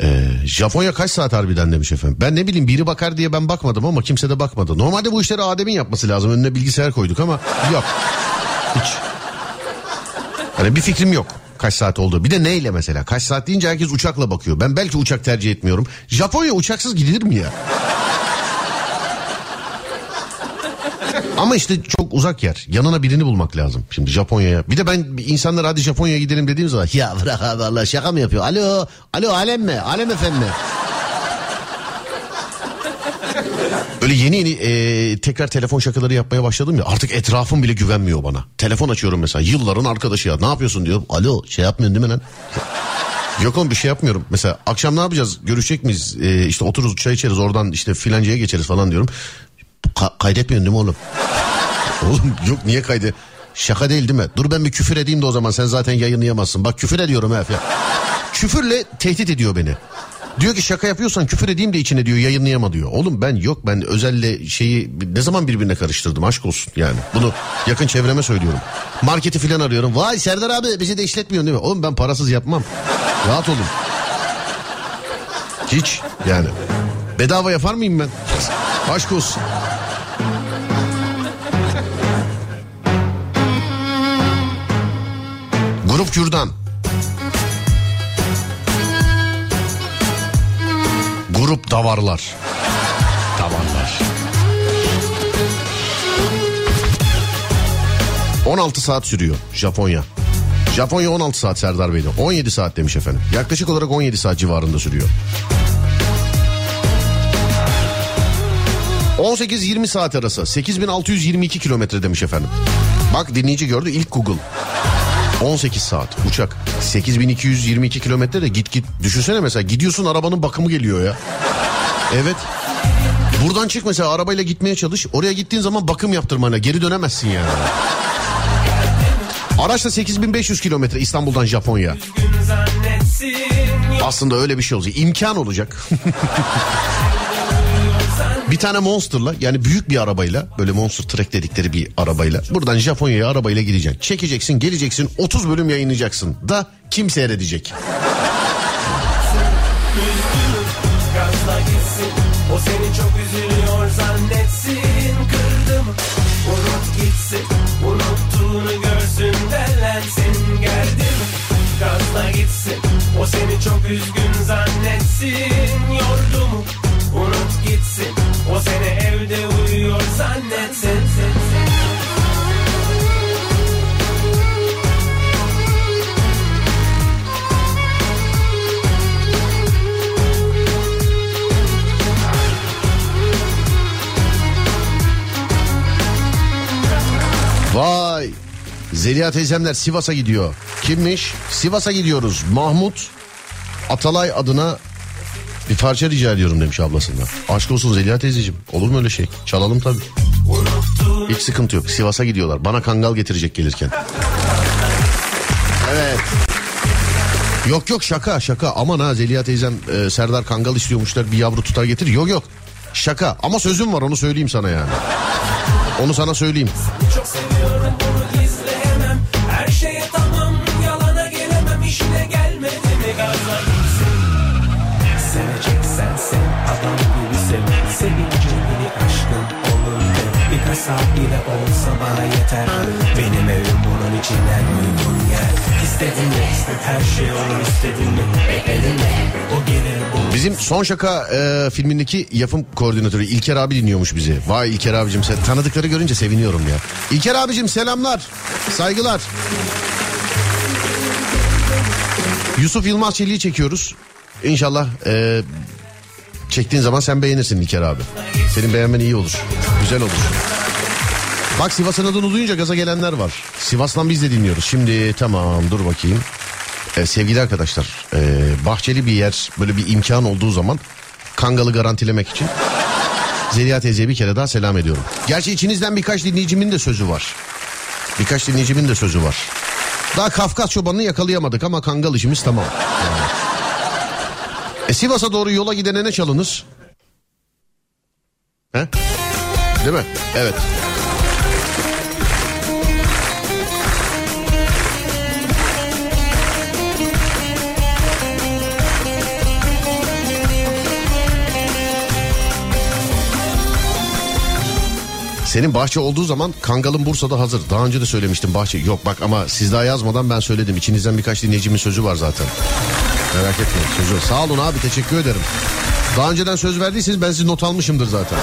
Ee, Japonya kaç saat harbiden demiş efendim. Ben ne bileyim biri bakar diye ben bakmadım ama kimse de bakmadı. Normalde bu işleri Adem'in yapması lazım. Önüne bilgisayar koyduk ama yok. Hiç. Hani bir fikrim yok kaç saat oldu. Bir de neyle mesela? Kaç saat deyince herkes uçakla bakıyor. Ben belki uçak tercih etmiyorum. Japonya uçaksız gidilir mi ya? Ama işte çok uzak yer. Yanına birini bulmak lazım. Şimdi Japonya'ya. Bir de ben insanlar hadi Japonya'ya gidelim dediğim zaman ya bırak abi Allah şaka mı yapıyor? Alo, alo Alem mi? Alem efendi mi? Böyle yeni yeni e, tekrar telefon şakaları yapmaya başladım ya artık etrafım bile güvenmiyor bana. Telefon açıyorum mesela yılların arkadaşı ya ne yapıyorsun diyorum. Alo şey yapmıyorsun değil mi lan? Yok oğlum bir şey yapmıyorum. Mesela akşam ne yapacağız? Görüşecek miyiz? Ee, işte otururuz çay içeriz oradan işte filancaya geçeriz falan diyorum. Ka- kaydetmiyorsun değil mi oğlum? oğlum yok niye kaydı? Şaka değil değil mi? Dur ben bir küfür edeyim de o zaman sen zaten yayınlayamazsın. Bak küfür ediyorum falan. Küfürle tehdit ediyor beni. Diyor ki şaka yapıyorsan küfür edeyim de içine diyor yayınlayama diyor. Oğlum ben yok ben özelle şeyi ne zaman birbirine karıştırdım aşk olsun yani. Bunu yakın çevreme söylüyorum. Marketi filan arıyorum. Vay Serdar abi bizi de işletmiyorsun değil mi? Oğlum ben parasız yapmam. Rahat olun. Hiç yani. Bedava yapar mıyım ben? Aşk olsun. Grup Kürdan. Grup Davarlar. Davarlar. 16 saat sürüyor Japonya. Japonya 16 saat Serdar Bey'de. 17 saat demiş efendim. Yaklaşık olarak 17 saat civarında sürüyor. 18-20 saat arası 8622 kilometre demiş efendim. Bak dinleyici gördü ilk Google. 18 saat uçak 8222 kilometre de git git düşünsene mesela gidiyorsun arabanın bakımı geliyor ya. Evet. Buradan çık mesela arabayla gitmeye çalış. Oraya gittiğin zaman bakım yaptırmana geri dönemezsin yani. Araçla 8500 kilometre İstanbul'dan Japonya. Aslında öyle bir şey olacak. İmkan olacak. bir tane Monster'la yani büyük bir arabayla böyle Monster Truck dedikleri bir arabayla buradan Japonya'ya arabayla gideceksin. Çekeceksin geleceksin 30 bölüm yayınlayacaksın da kim seyredecek? O seni çok üzülüyor zannetsin Kırdım Unut gitsin Unuttuğunu görsün derlensin Geldim Gazla gitsin O seni çok üzgün zannetsin Yordu mu Unut gitsin Seni evde uyuyor zannetsin Vay Zeliha teyzemler Sivas'a gidiyor. Kimmiş? Sivas'a gidiyoruz. Mahmut Atalay adına bir parça rica ediyorum demiş ablasından. Aşk olsun Zeliha teyzeciğim. Olur mu öyle şey? Çalalım tabii. Hiç sıkıntı yok. Sivas'a gidiyorlar. Bana kangal getirecek gelirken. Evet. Yok yok şaka şaka. Aman ha Zeliha teyzem e, Serdar Kangal istiyormuşlar bir yavru tutar getir. Yok yok. Şaka ama sözüm var onu söyleyeyim sana yani. Onu sana söyleyeyim. Çok saat bile olsa bana yeter Benim evim bunun için en uygun yer İstedin mi her şey olur istedin mi Bekledin mi o gelir bu Bizim son şaka e, filmindeki yapım koordinatörü İlker abi dinliyormuş bizi. Vay İlker abicim sen tanıdıkları görünce seviniyorum ya. İlker abicim selamlar, saygılar. Yusuf Yılmaz Çelik'i çekiyoruz. İnşallah e, çektiğin zaman sen beğenirsin İlker abi. Senin beğenmen iyi olur. Güzel olur. Bak Sivas'ın adını duyunca gaza gelenler var. Sivas'tan biz de dinliyoruz. Şimdi tamam dur bakayım. Ee, sevgili arkadaşlar e, bahçeli bir yer böyle bir imkan olduğu zaman kangalı garantilemek için Zeliha teyzeye bir kere daha selam ediyorum. Gerçi içinizden birkaç dinleyicimin de sözü var. Birkaç dinleyicimin de sözü var. Daha Kafkas çobanını yakalayamadık ama kangal işimiz tamam. E, Sivas'a doğru yola gidene ne çalınır? He? Değil mi? Evet. Senin bahçe olduğu zaman Kangal'ın Bursa'da hazır. Daha önce de söylemiştim bahçe. Yok bak ama siz daha yazmadan ben söyledim. İçinizden birkaç dinleyicimin sözü var zaten. Merak etmeyin sözü. Sağ olun abi teşekkür ederim. Daha önceden söz verdiyseniz ben sizi not almışımdır zaten.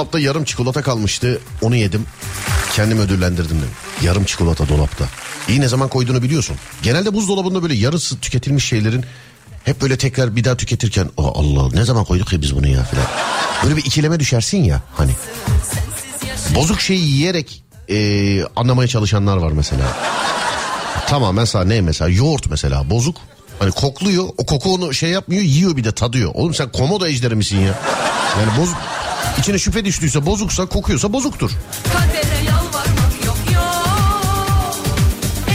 Dolapta yarım çikolata kalmıştı. Onu yedim. Kendimi ödüllendirdim dedim. Yarım çikolata dolapta. İyi ne zaman koyduğunu biliyorsun. Genelde buzdolabında böyle yarısı tüketilmiş şeylerin hep böyle tekrar bir daha tüketirken "Aa, Allah ne zaman koyduk ya biz bunu ya filan. Böyle bir ikileme düşersin ya hani. Bozuk şeyi yiyerek eee, anlamaya çalışanlar var mesela. Tamamen sana ne mesela yoğurt mesela bozuk. Hani kokluyor o koku onu şey yapmıyor yiyor bir de tadıyor. Oğlum sen komodo ejderi misin ya? Yani bozuk içine şüphe düştüyse bozuksa kokuyorsa bozuktur. Kadere yalvarmak yok yok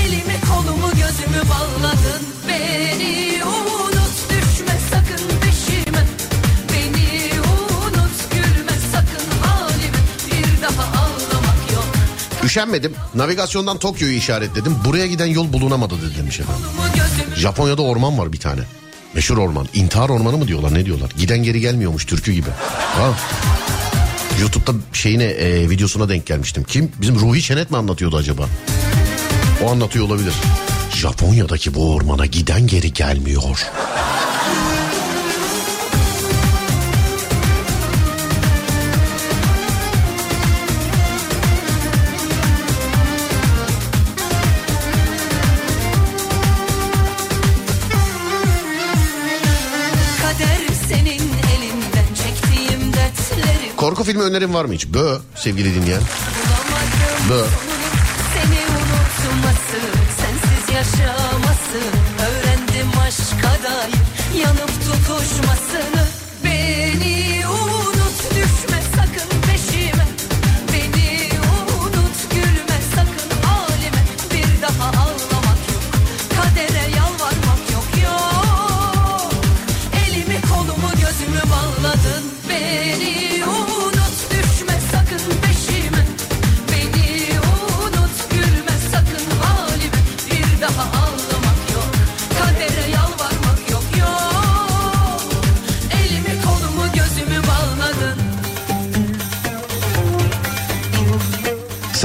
Elimi kolumu gözümü bağladın Beni unut düşme sakın peşime Beni unut gülme sakın halime Bir daha ağlamak yok Üşenmedim. Navigasyondan Tokyo'yu işaretledim. Buraya giden yol bulunamadı dedi demiş efendim. Japonya'da orman var bir tane. Meşhur orman. İntihar ormanı mı diyorlar ne diyorlar? Giden geri gelmiyormuş türkü gibi. Ha. YouTube'da şeyine e, videosuna denk gelmiştim. Kim? Bizim Ruhi Çenet mi anlatıyordu acaba? O anlatıyor olabilir. Japonya'daki bu ormana giden geri gelmiyor. Korku filmi önerim var mı hiç? Bö sevgili dinleyen. Bö. Yaşaması Öğrendim aşka dair yanıp tutuşmasını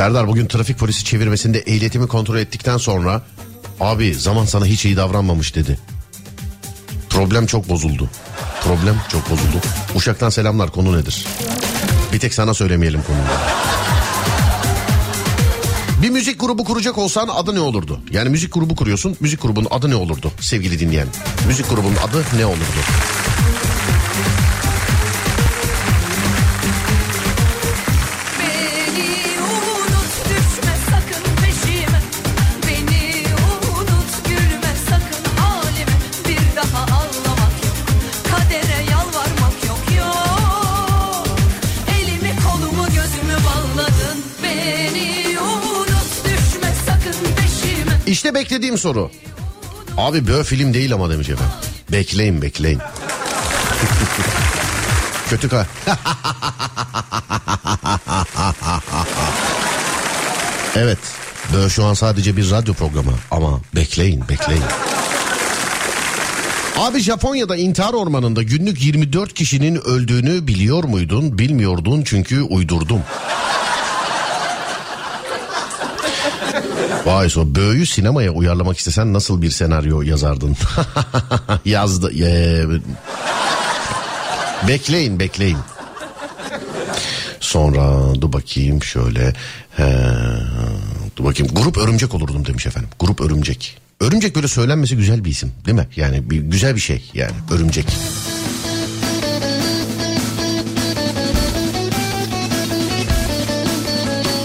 Serdar bugün trafik polisi çevirmesinde ehliyetimi kontrol ettikten sonra abi zaman sana hiç iyi davranmamış dedi. Problem çok bozuldu. Problem çok bozuldu. Uşak'tan selamlar konu nedir? Bir tek sana söylemeyelim konuyu. Bir müzik grubu kuracak olsan adı ne olurdu? Yani müzik grubu kuruyorsun. Müzik grubunun adı ne olurdu sevgili dinleyen? Müzik grubunun adı ne olurdu? Beklediğim soru. Abi bö film değil ama demiş efendim. Bekleyin bekleyin. Kötü ka. evet. Bö şu an sadece bir radyo programı ama bekleyin bekleyin. Abi Japonya'da intihar ormanında günlük 24 kişinin öldüğünü biliyor muydun? Bilmiyordun çünkü uydurdum. Vay so Böğü sinemaya uyarlamak istesen nasıl bir senaryo yazardın? Yazdı. Ee, bekleyin bekleyin. Sonra dur bakayım şöyle. He, dur bakayım. Grup örümcek olurdum demiş efendim. Grup örümcek. Örümcek böyle söylenmesi güzel bir isim değil mi? Yani bir, güzel bir şey yani örümcek.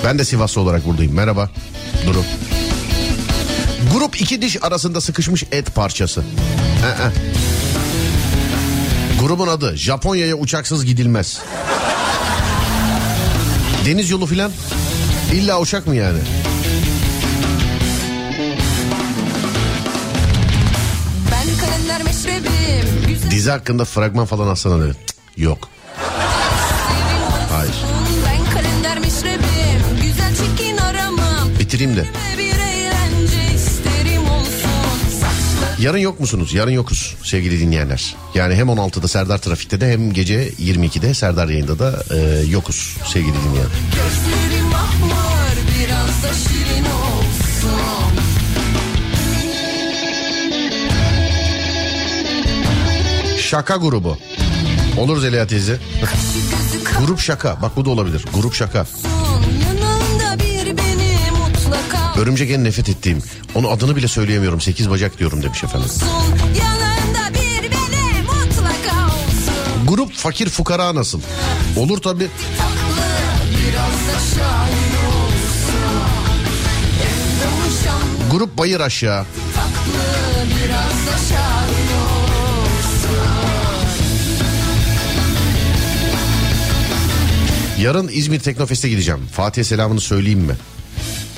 Ben de Sivaslı olarak buradayım. Merhaba. Duru. Grup iki diş arasında sıkışmış et parçası. Ee. Grubun adı Japonya'ya uçaksız gidilmez. Deniz yolu filan. İlla uçak mı yani? Dizi hakkında fragman falan atsana dedi. Yok. Bitireyim de. Yarın yok musunuz? Yarın yokuz sevgili dinleyenler. Yani hem 16'da Serdar Trafik'te de hem gece 22'de Serdar yayında da e, yokuz sevgili dinleyenler. Şaka grubu. Olur Zeliha teyze. Grup şaka. Bak bu da olabilir. Grup şaka. Örümcek en nefret ettiğim. Onun adını bile söyleyemiyorum. Sekiz bacak diyorum demiş efendim. Grup fakir fukara nasıl? Olur tabi. Grup bayır aşağı. Yarın İzmir Teknofest'e gideceğim. Fatih'e selamını söyleyeyim mi?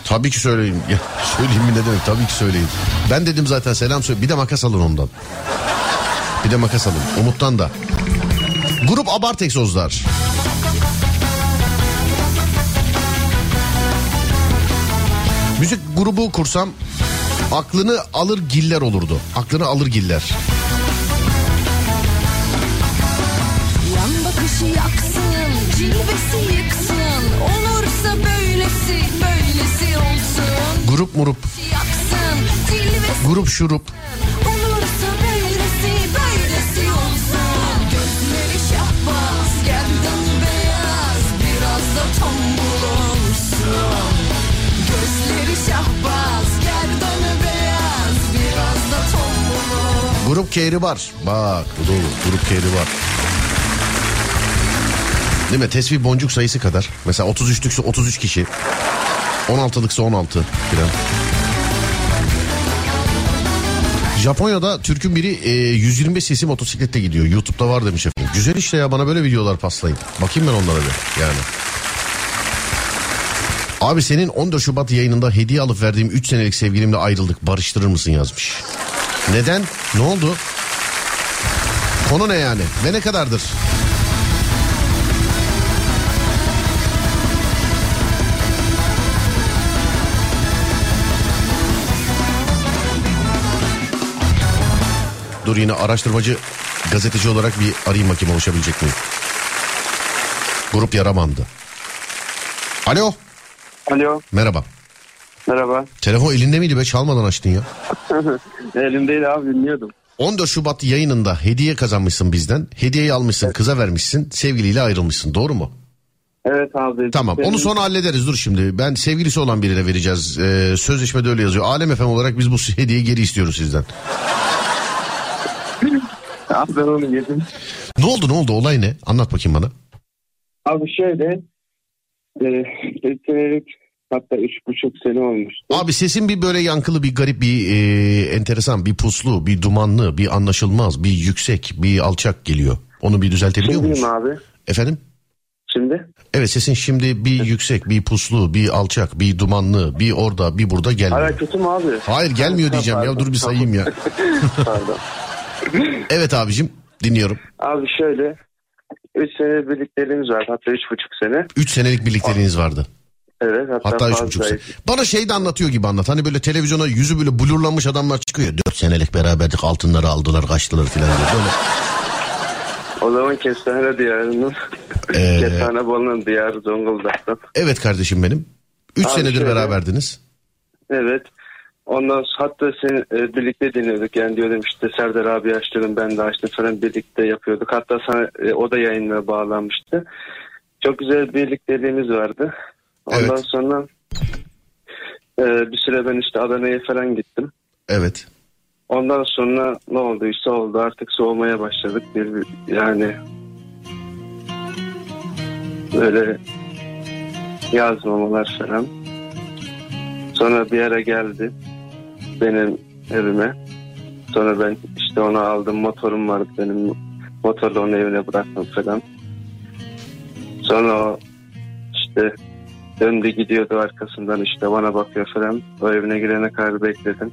Tabii ki söyleyeyim. Ya, söyleyeyim mi ne demek? Tabii ki söyleyeyim. Ben dedim zaten selam söyle. Bir de makas alın ondan. Bir de makas alın. Umut'tan da. Grup Abart Egzozlar. Müzik grubu kursam aklını alır giller olurdu. Aklını alır giller. Yan bakışı yaksın, cilvesi yıksın. Olursa böylesi, böylesi. Grup murup. Grup şurup. Grup keyri var. Bak bu olur. Grup keyri var. Değil mi? Tesbih boncuk sayısı kadar. Mesela 33'lükse 33 kişi. 16'lıksa 16 filan. Japonya'da Türk'ün biri e, 125 cc motosiklette gidiyor. YouTube'da var demiş efendim. Güzel işte ya bana böyle videolar paslayın. Bakayım ben onlara bir yani. Abi senin 14 Şubat yayınında hediye alıp verdiğim 3 senelik sevgilimle ayrıldık. Barıştırır mısın yazmış. Neden? Ne oldu? Konu ne yani? Ve ne kadardır? Dur yine araştırmacı gazeteci olarak bir arayayım bakayım ulaşabilecek miyim? Grup Yaramandı. Alo. Alo, Merhaba. merhaba. Telefon elinde miydi be? Çalmadan açtın ya. Elimdeydi abi dinliyordum. 14 Şubat yayınında hediye kazanmışsın bizden. Hediyeyi almışsın, kıza vermişsin. Sevgiliyle ayrılmışsın. Doğru mu? Evet abi. Tamam. Onu sonra hallederiz. Dur şimdi. Ben sevgilisi olan birine vereceğiz. Ee, sözleşmede öyle yazıyor. Alem efem olarak biz bu hediyeyi geri istiyoruz sizden. Abi ben onu yedim. Ne oldu ne oldu? Olay ne? Anlat bakayım bana. Abi şöyle. E, senelik hatta üç buçuk sene olmuştu. Abi sesin bir böyle yankılı bir garip bir e, enteresan bir puslu bir dumanlı bir anlaşılmaz bir yüksek bir alçak geliyor. Onu bir düzeltebiliyor Şimdi muyuz? mi abi? Efendim? Şimdi? Evet sesin şimdi bir yüksek bir puslu bir alçak bir dumanlı bir orada bir burada gelmiyor. Hala kötü mü abi? Hayır gelmiyor diyeceğim ya dur bir sayayım ya. Pardon. Evet abicim dinliyorum. Abi şöyle. Üç sene birlikteliğimiz var. Hatta üç buçuk sene. 3 senelik birlikteliğiniz vardı. Evet hatta, Hatta üç buçuk sene. Bana şey de anlatıyor gibi anlat. Hani böyle televizyona yüzü böyle blurlanmış adamlar çıkıyor. 4 senelik beraberdik altınları aldılar kaçtılar filan diye. Böyle. O zaman Kestane Diyarı'nın Ee, Kestane Bolu'nun diyarı Zonguldak'tan. Evet kardeşim benim. 3 Abi senedir şöyle- beraberdiniz. Evet. Ondan sonra hatta seni e, birlikte dinliyorduk. Yani diyordum işte Serdar abi açtırdım ben de açtım falan birlikte yapıyorduk. Hatta sana e, o da yayınla bağlanmıştı. Çok güzel bir birlikteliğimiz vardı. Ondan Evet. sonra e, bir süre ben işte Adana'ya falan gittim. Evet. Ondan sonra ne olduysa oldu artık soğumaya başladık. Bir, bir- yani böyle yazmamalar falan. Sonra bir ara geldi benim evime. Sonra ben işte onu aldım motorum vardı benim motorla onu evine bıraktım falan. Sonra o işte döndü gidiyordu arkasından işte bana bakıyor falan. O evine girene kadar bekledim.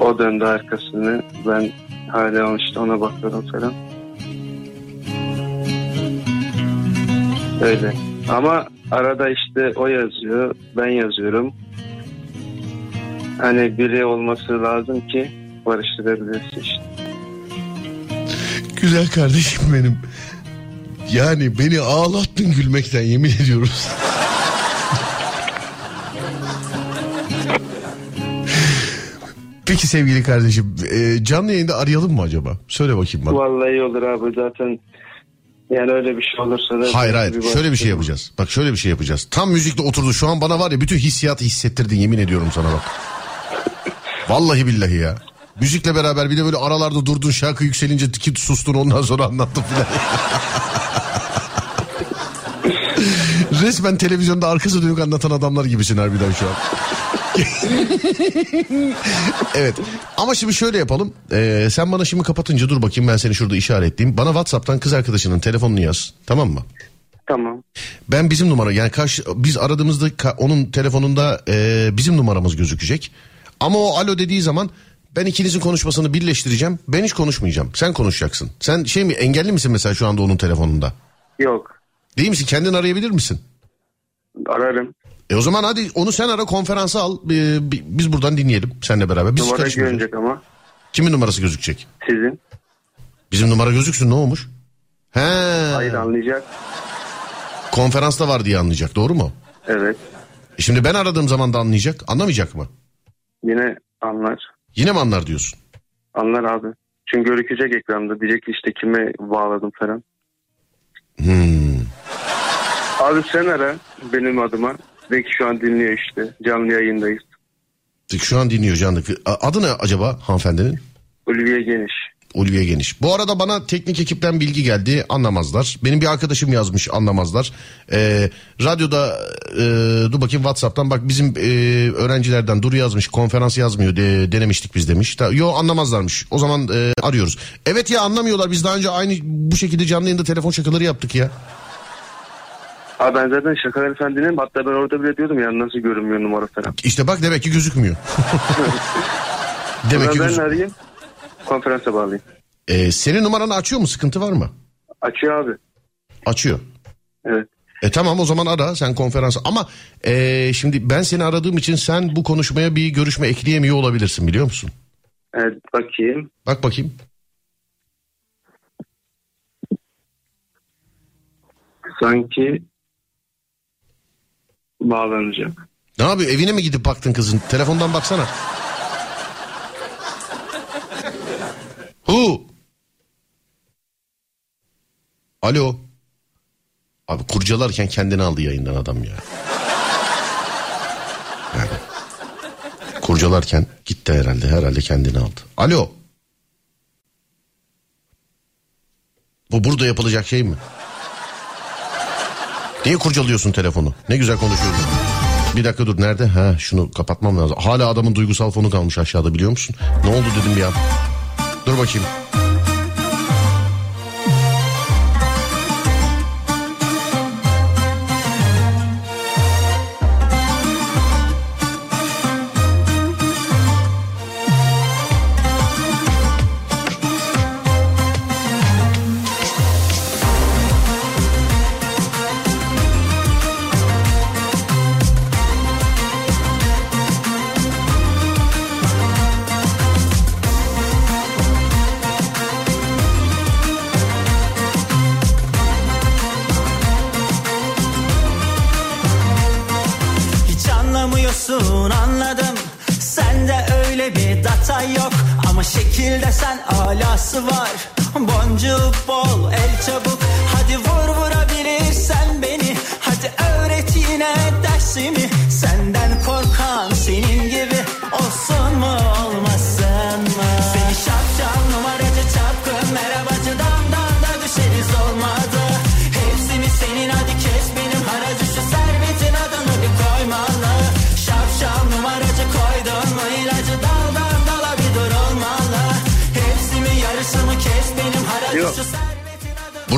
O döndü arkasını. Ben hala işte ona bakıyorum falan. Öyle. Ama arada işte o yazıyor, ben yazıyorum. Hani biri olması lazım ki barıştırabilirsin işte. Güzel kardeşim benim. Yani beni ağlattın gülmekten yemin ediyoruz. Peki sevgili kardeşim e, canlı yayında arayalım mı acaba? Söyle bakayım bana. Vallahi olur abi zaten. Yani öyle bir şey olursa da... Hayır hayır Bir şöyle bir şey yapacağız. Bak şöyle bir şey yapacağız. Tam müzikle oturdu şu an bana var ya bütün hissiyatı hissettirdin yemin ediyorum sana bak. Vallahi billahi ya. Müzikle beraber bir de böyle aralarda durdun şarkı yükselince tikit sustun ondan sonra anlattın filan. Resmen televizyonda arkası dönük anlatan adamlar gibisin harbiden şu an. evet ama şimdi şöyle yapalım. Ee, sen bana şimdi kapatınca dur bakayım ben seni şurada işaretleyeyim. Bana Whatsapp'tan kız arkadaşının telefonunu yaz tamam mı? Tamam. Ben bizim numara yani karşı biz aradığımızda ka- onun telefonunda e, bizim numaramız gözükecek. Ama o alo dediği zaman ben ikinizin konuşmasını birleştireceğim. Ben hiç konuşmayacağım. Sen konuşacaksın. Sen şey mi engelli misin mesela şu anda onun telefonunda? Yok. Değil misin? Kendin arayabilir misin? Ararım. E o zaman hadi onu sen ara konferansa al. Ee, bi- biz buradan dinleyelim seninle beraber. Biz Numara görünecek ama. Kimin numarası gözükecek? Sizin. Bizim numara gözüksün ne olmuş? He. Hayır anlayacak. Konferansta var diye anlayacak doğru mu? Evet. E şimdi ben aradığım zaman da anlayacak. Anlamayacak mı? Yine anlar. Yine mi anlar diyorsun? Anlar abi. Çünkü gözükecek ekranda. Diyecek ki işte kime bağladım falan. Hmm. Abi sen ara benim adıma. De ki şu an dinliyor işte. Canlı yayındayız. Şu an dinliyor canlı. Adı ne acaba hanımefendinin? Ulviye Geniş. Ulviye Geniş. Bu arada bana teknik ekipten bilgi geldi anlamazlar. Benim bir arkadaşım yazmış anlamazlar. Ee, radyoda e, dur bakayım Whatsapp'tan bak bizim e, öğrencilerden Dur yazmış konferans yazmıyor de, denemiştik biz demiş. Ta, yo anlamazlarmış o zaman e, arıyoruz. Evet ya anlamıyorlar biz daha önce aynı bu şekilde canlı yayında telefon şakaları yaptık ya. Abi ben zaten Şakalar Efendi'nin hatta ben orada bile diyordum ya nasıl görünmüyor numara falan. İşte bak demek ki gözükmüyor. demek ki ben gözükmüyor. arayayım konferansa bağlayayım. Ee, senin numaranı açıyor mu sıkıntı var mı? Açıyor abi. Açıyor. Evet. E tamam o zaman ara sen konferans ama e, şimdi ben seni aradığım için sen bu konuşmaya bir görüşme ekleyemiyor olabilirsin biliyor musun? Evet bakayım. Bak bakayım. Sanki bağlanacak. Ne yapıyor evine mi gidip baktın kızın telefondan baksana. Hu. Alo. Abi kurcalarken kendini aldı yayından adam ya. Yani. Kurcalarken gitti herhalde herhalde kendini aldı. Alo. Bu burada yapılacak şey mi? Niye kurcalıyorsun telefonu? Ne güzel konuşuyoruz. Bir dakika dur nerede? Ha şunu kapatmam lazım. Hala adamın duygusal fonu kalmış aşağıda biliyor musun? Ne oldu dedim bir an. Dur bakayım. Alası var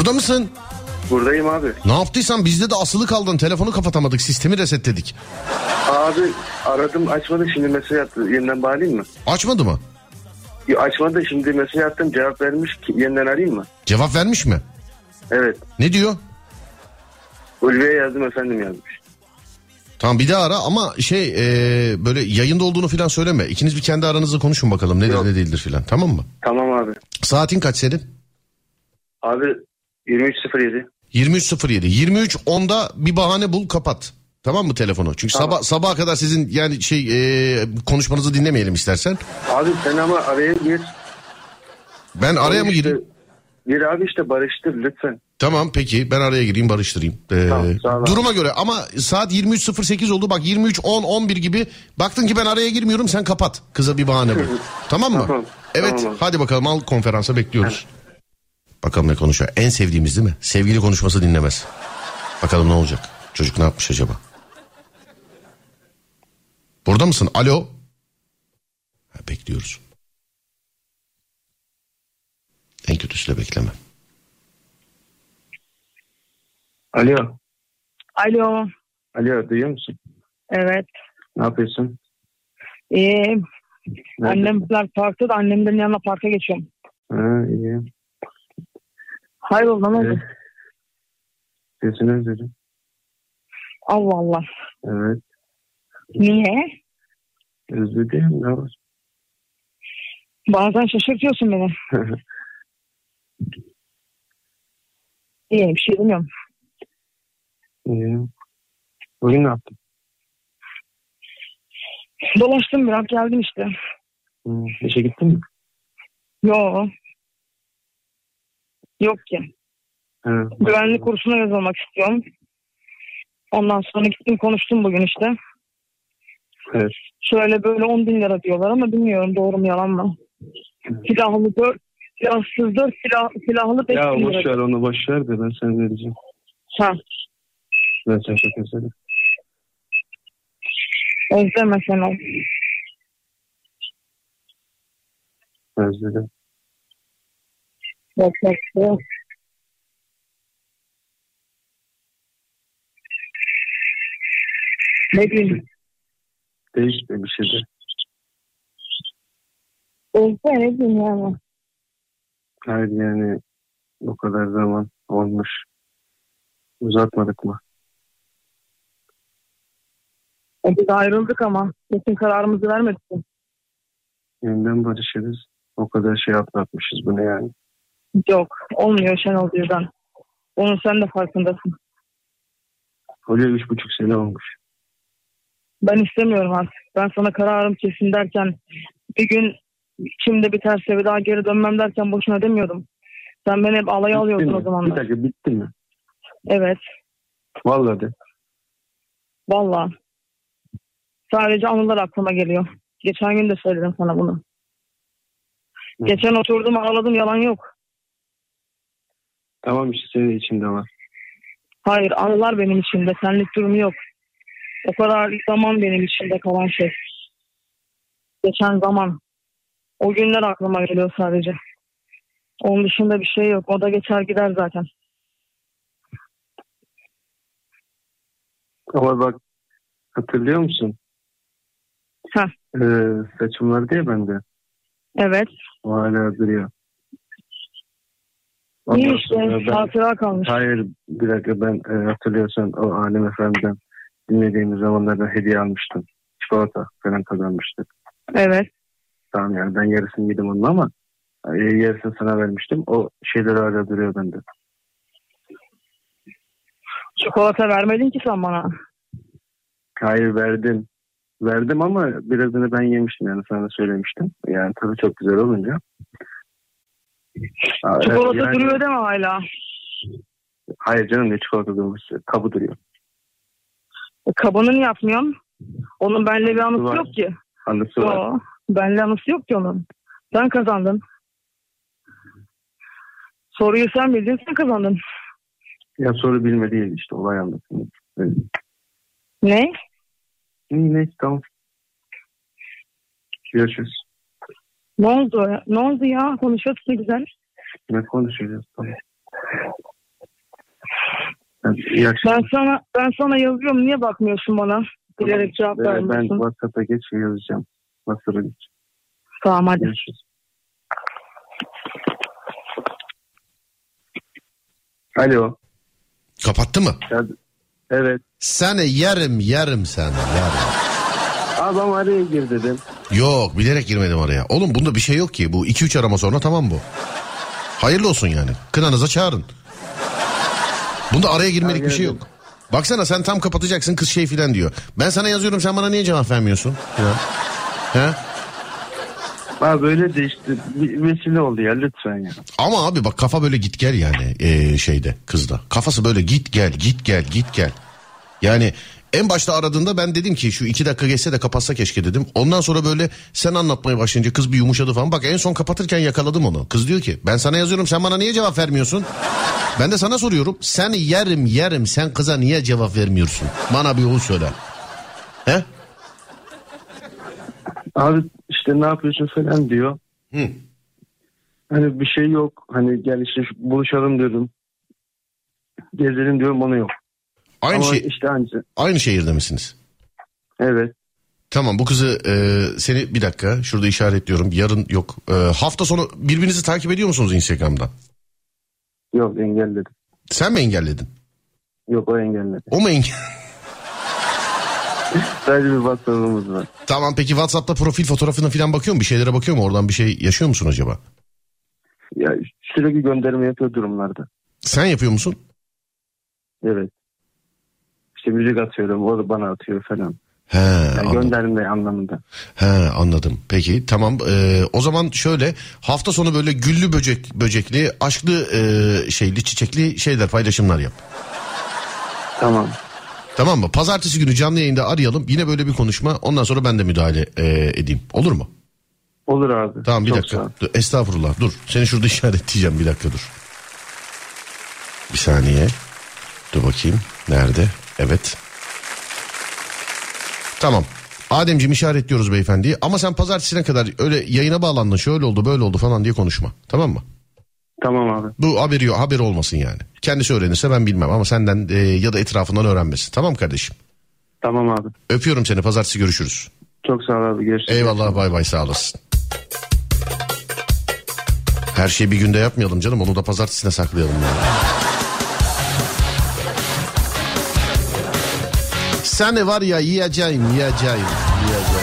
Burada mısın? Buradayım abi. Ne yaptıysan bizde de asılı kaldın. Telefonu kapatamadık. Sistemi resetledik. Abi aradım açmadı şimdi mesaj attı. Yeniden bağlayayım mı? Açmadı mı? Yo, açmadı şimdi mesaj attım cevap vermiş yeniden arayayım mı? Cevap vermiş mi? Evet. Ne diyor? Ulviye yazdım efendim yazmış. Tamam bir daha ara ama şey e, böyle yayında olduğunu falan söyleme. İkiniz bir kendi aranızda konuşun bakalım nedir Yok. ne değildir filan tamam mı? Tamam abi. Saatin kaç senin? Abi 23.07. 23.07. 23.10'da bir bahane bul kapat. Tamam mı telefonu? Çünkü sabah sabaha kadar sizin yani şey e, konuşmanızı dinlemeyelim istersen. Abi sen ama araya gir. Ben araya mı gireyim? Gir abi işte barıştır lütfen. Tamam peki ben araya gireyim barıştırayım. Ee, Tamam, abi. duruma göre ama saat 23.08 oldu bak 23 10 11 gibi baktın ki ben araya girmiyorum sen kapat. Kıza bir bahane bul. tamam mı? Tamam, Evet tamam. hadi bakalım al konferansa bekliyoruz. Bakalım ne konuşuyor. En sevdiğimiz değil mi? Sevgili konuşması dinlemez. Bakalım ne olacak? Çocuk ne yapmış acaba? Burada mısın? Alo. Ha, bekliyoruz. En kötüsü de bekleme. Alo. Alo. Alo duyuyor musun? Evet. Ne yapıyorsun? Ee, Nerede? annemler parkta da annemlerin yanına parka geçiyorum. Ha iyi. Hayrola ne oldu? Evet. Sesini özledim. Allah Allah. Evet. Niye? Özledim. Ne var? Bazen şaşırtıyorsun beni. İyi bir şey demiyorum. iyi. Bugün ne yaptın? Dolaştım biraz geldim işte. Hı, işe gittin mi? Yo. Yok ki. Ha. Güvenlik kursuna yazılmak istiyorum. Ondan sonra gittim konuştum bugün işte. Evet. Şöyle böyle 10 bin lira diyorlar ama bilmiyorum doğru mu yalan mı. Silahlı 4, silahsız 4, silah, silahlı 5 Ya bin lira. ver onu boş ver de ben sana vereceğim. Ha, Ben sana çok özledim. özleme sen ol. Özledim. Yok yok. Ne bileyim. Değişti bir şey de. Olsa ne bileyim yani. Hayır yani o kadar zaman olmuş. Uzatmadık mı? E biz ayrıldık ama. Kesin kararımızı vermedik. Yeniden barışırız. O kadar şey atlatmışız bu ne yani? Yok. Olmuyor Şenol birden. Onun sen de farkındasın. Öyle üç buçuk sene olmuş. Ben istemiyorum artık. Ben sana kararım kesin derken bir gün içimde bir daha geri dönmem derken boşuna demiyordum. Sen beni hep alaya alıyordun Bitti o mi? Bir zamanlar. dakika bitti mi? Evet. Vallahi de. Vallahi. Sadece anılar aklıma geliyor. Geçen gün de söyledim sana bunu. Hı. Geçen oturdum ağladım yalan yok. Tamam işte senin içinde var. Hayır anılar benim içimde. Senlik durumu yok. O kadar zaman benim içimde kalan şey. Geçen zaman. O günler aklıma geliyor sadece. Onun dışında bir şey yok. O da geçer gider zaten. Ama bak hatırlıyor musun? Heh. Ee, saçım vardı ya bende. Evet. O hala duruyor. Ondan İyi işte. ben- Hatıra kalmış. Hayır bir dakika ben e, hatırlıyorsan o Alem Efendi'den dinlediğimiz zamanlarda hediye almıştım. Çikolata falan kazanmıştık. Evet. Tamam yani ben yarısını yedim onun ama e, yarısını sana vermiştim. O şeyler hala duruyor bende. Çikolata vermedin ki sen bana. Hayır verdim. Verdim ama birazını ben yemiştim yani sana söylemiştim. Yani tadı çok güzel olunca. Çikolata yani- duruyor deme hala. Hayır canım ne çikolata durmuş. Kabı duruyor. E, Kabını niye yapmıyorsun? Onun benimle bir anısı Var. yok ki. Anısı var. Yo, benimle anısı yok ki onun. Sen kazandın. Soruyu sen bildin, sen kazandın. Ya soru bilme değil işte olay anlatımı. Evet. Ne? İyi neyse tamam. Görüşürüz. Ne oldu? Ne oldu ya? Konuşuyoruz ne güzel. Ne konuşacağız tamam. Ben sana ben sana yazıyorum. Niye bakmıyorsun bana? Bilerek cevap Ee, ben vermiyorsun. WhatsApp'a geç yazacağım. WhatsApp'a geç. Tamam hadi. Görüşürüz. Alo. Kapattı mı? Evet. Seni yerim yerim seni yerim. Adam araya gir dedim. Yok bilerek girmedim araya. Oğlum bunda bir şey yok ki. Bu 2-3 arama sonra tamam bu. Hayırlı olsun yani. Kınanıza çağırın. Bunda araya girmelik bir şey yok. Baksana sen tam kapatacaksın kız şey filan diyor. Ben sana yazıyorum sen bana niye cevap vermiyorsun? Ya. He? Abi böyle de işte bir vesile oldu ya lütfen ya. Ama abi bak kafa böyle git gel yani ee, şeyde kızda. Kafası böyle git gel git gel git gel. Yani en başta aradığında ben dedim ki şu iki dakika geçse de kapatsa keşke dedim. Ondan sonra böyle sen anlatmaya başlayınca kız bir yumuşadı falan. Bak en son kapatırken yakaladım onu. Kız diyor ki ben sana yazıyorum sen bana niye cevap vermiyorsun? Ben de sana soruyorum. Sen yerim yerim sen kıza niye cevap vermiyorsun? Bana bir onu söyle. He? Abi işte ne yapıyorsun falan diyor. Hı. Hani bir şey yok. Hani gel işte buluşalım diyorum. Gezelim diyorum onu yok. Aynı Ama şey işte anca. aynı şehirde misiniz? Evet. Tamam bu kızı e, seni bir dakika şurada işaretliyorum. Yarın yok. E, hafta sonu birbirinizi takip ediyor musunuz Instagram'da? Yok engelledim. Sen mi engelledin? Yok o engelledi. O mu engel? Sadece bir WhatsApp'ımız var. tamam peki WhatsApp'ta profil fotoğrafına falan bakıyor mu? Bir şeylere bakıyor mu? Oradan bir şey yaşıyor musun acaba? Ya sürekli gönderme yapıyor durumlarda. Sen yapıyor musun? Evet. İşte müzik atıyorum. O da bana atıyor falan. He, Yani gönderme anlamında. He, anladım. Peki tamam. E, o zaman şöyle hafta sonu böyle güllü böcek böcekli, aşklı e, şeyli, çiçekli şeyler paylaşımlar yap. Tamam. Tamam mı? Pazartesi günü canlı yayında arayalım. Yine böyle bir konuşma. Ondan sonra ben de müdahale e, edeyim. Olur mu? Olur abi. Tamam bir Çok dakika. Dur, estağfurullah dur. Seni şurada işaretleyeceğim bir dakika dur. Bir saniye. Dur bakayım. Nerede? Evet. Tamam. Ademciğim işaretliyoruz beyefendiyi. Ama sen pazartesine kadar öyle yayına bağlandın. Şöyle oldu böyle oldu falan diye konuşma. Tamam mı? Tamam abi. Bu haberi yok. Haberi olmasın yani. Kendisi öğrenirse ben bilmem ama senden e, ya da etrafından öğrenmesin. Tamam kardeşim. Tamam abi. Öpüyorum seni. Pazartesi görüşürüz. Çok sağ ol abi. Görüşürüz. Eyvallah bay bay sağ olasın. Her şeyi bir günde yapmayalım canım onu da pazartesine saklayalım yani. Seni var ya yiyeceğim yiyeceğim yiyeceğim.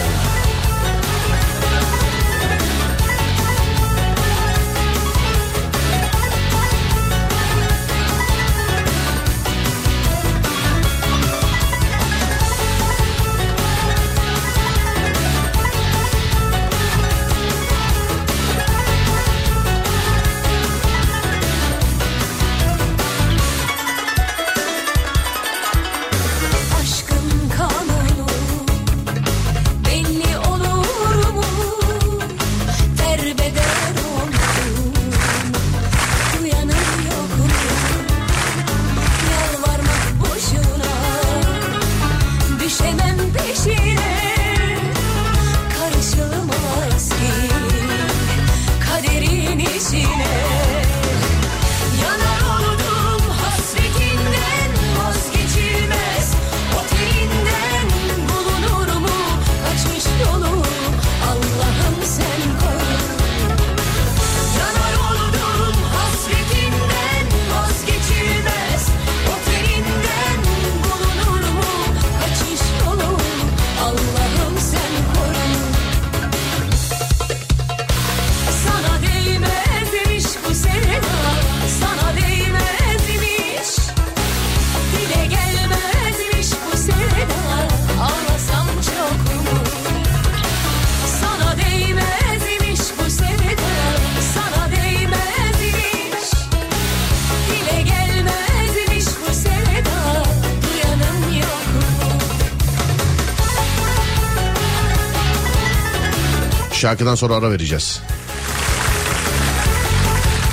Şarkıdan sonra ara vereceğiz.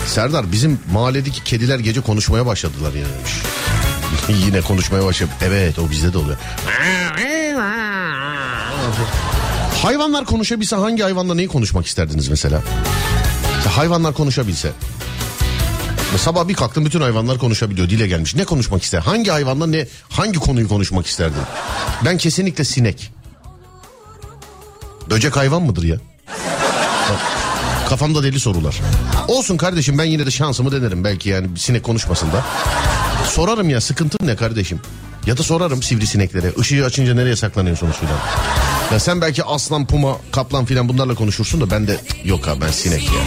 Serdar bizim mahalledeki kediler gece konuşmaya başladılar demiş. yine konuşmaya başladı. Evet o bizde de oluyor. Hayvanlar konuşabilse hangi hayvanla neyi konuşmak isterdiniz mesela? İşte hayvanlar konuşabilse. Sabah bir kalktım bütün hayvanlar konuşabiliyor dile gelmiş. Ne konuşmak ister? Hangi hayvanla ne hangi konuyu konuşmak isterdin? Ben kesinlikle sinek. Böcek hayvan mıdır ya? Kafamda deli sorular. Olsun kardeşim ben yine de şansımı denerim. Belki yani sinek konuşmasın da. Sorarım ya sıkıntın ne kardeşim? Ya da sorarım sivrisineklere. Işığı açınca nereye saklanıyorsunuz filan. Ya sen belki aslan, puma, kaplan filan bunlarla konuşursun da ben de yok ha ben sinek ya.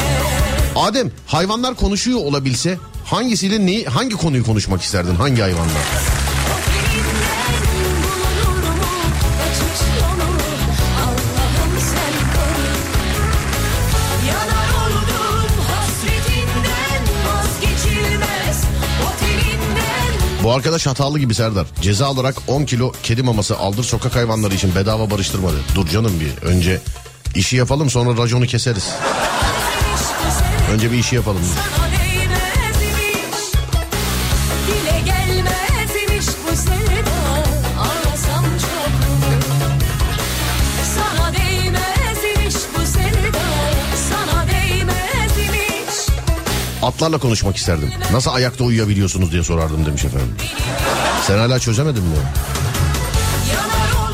Adem hayvanlar konuşuyor olabilse hangisiyle neyi hangi konuyu konuşmak isterdin hangi hayvanla? Bu arkadaş hatalı gibi Serdar. Ceza olarak 10 kilo kedi maması aldır sokak hayvanları için bedava barıştırmadı. Dur canım bir önce işi yapalım sonra raconu keseriz. Önce bir işi yapalım. Sana Atlarla konuşmak isterdim. Nasıl ayakta uyuyabiliyorsunuz diye sorardım demiş efendim. Sen hala çözemedin mi?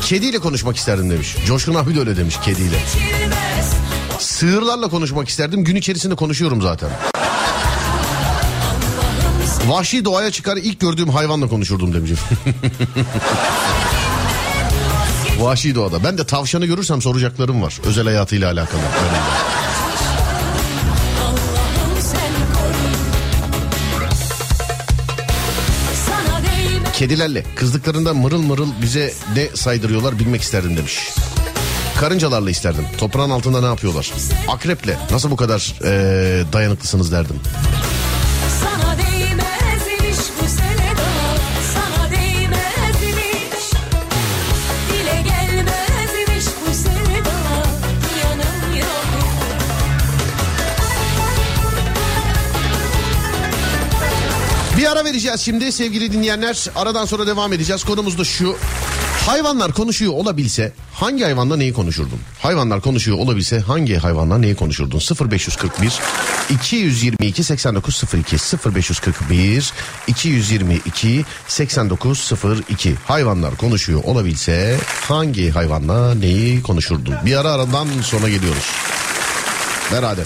Kediyle konuşmak isterdim demiş. Coşkun abi de öyle demiş kediyle. Sığırlarla konuşmak isterdim. Gün içerisinde konuşuyorum zaten. Vahşi doğaya çıkar ilk gördüğüm hayvanla konuşurdum demiş. Vahşi doğada. Ben de tavşanı görürsem soracaklarım var. Özel hayatıyla alakalı. Kedilerle kızdıklarında mırıl mırıl bize ne saydırıyorlar bilmek isterdim demiş. Karıncalarla isterdim. Toprağın altında ne yapıyorlar? Akreple nasıl bu kadar eee, dayanıklısınız derdim. Vereceğiz şimdi sevgili dinleyenler. Aradan sonra devam edeceğiz. Konumuz da şu. Hayvanlar konuşuyor olabilse hangi hayvanla neyi konuşurdun? Hayvanlar konuşuyor olabilse hangi hayvanla neyi konuşurdun? 0541 222 8902 0541 222 8902 Hayvanlar konuşuyor olabilse hangi hayvanla neyi konuşurdun? Bir ara aradan sonra geliyoruz. Beraber.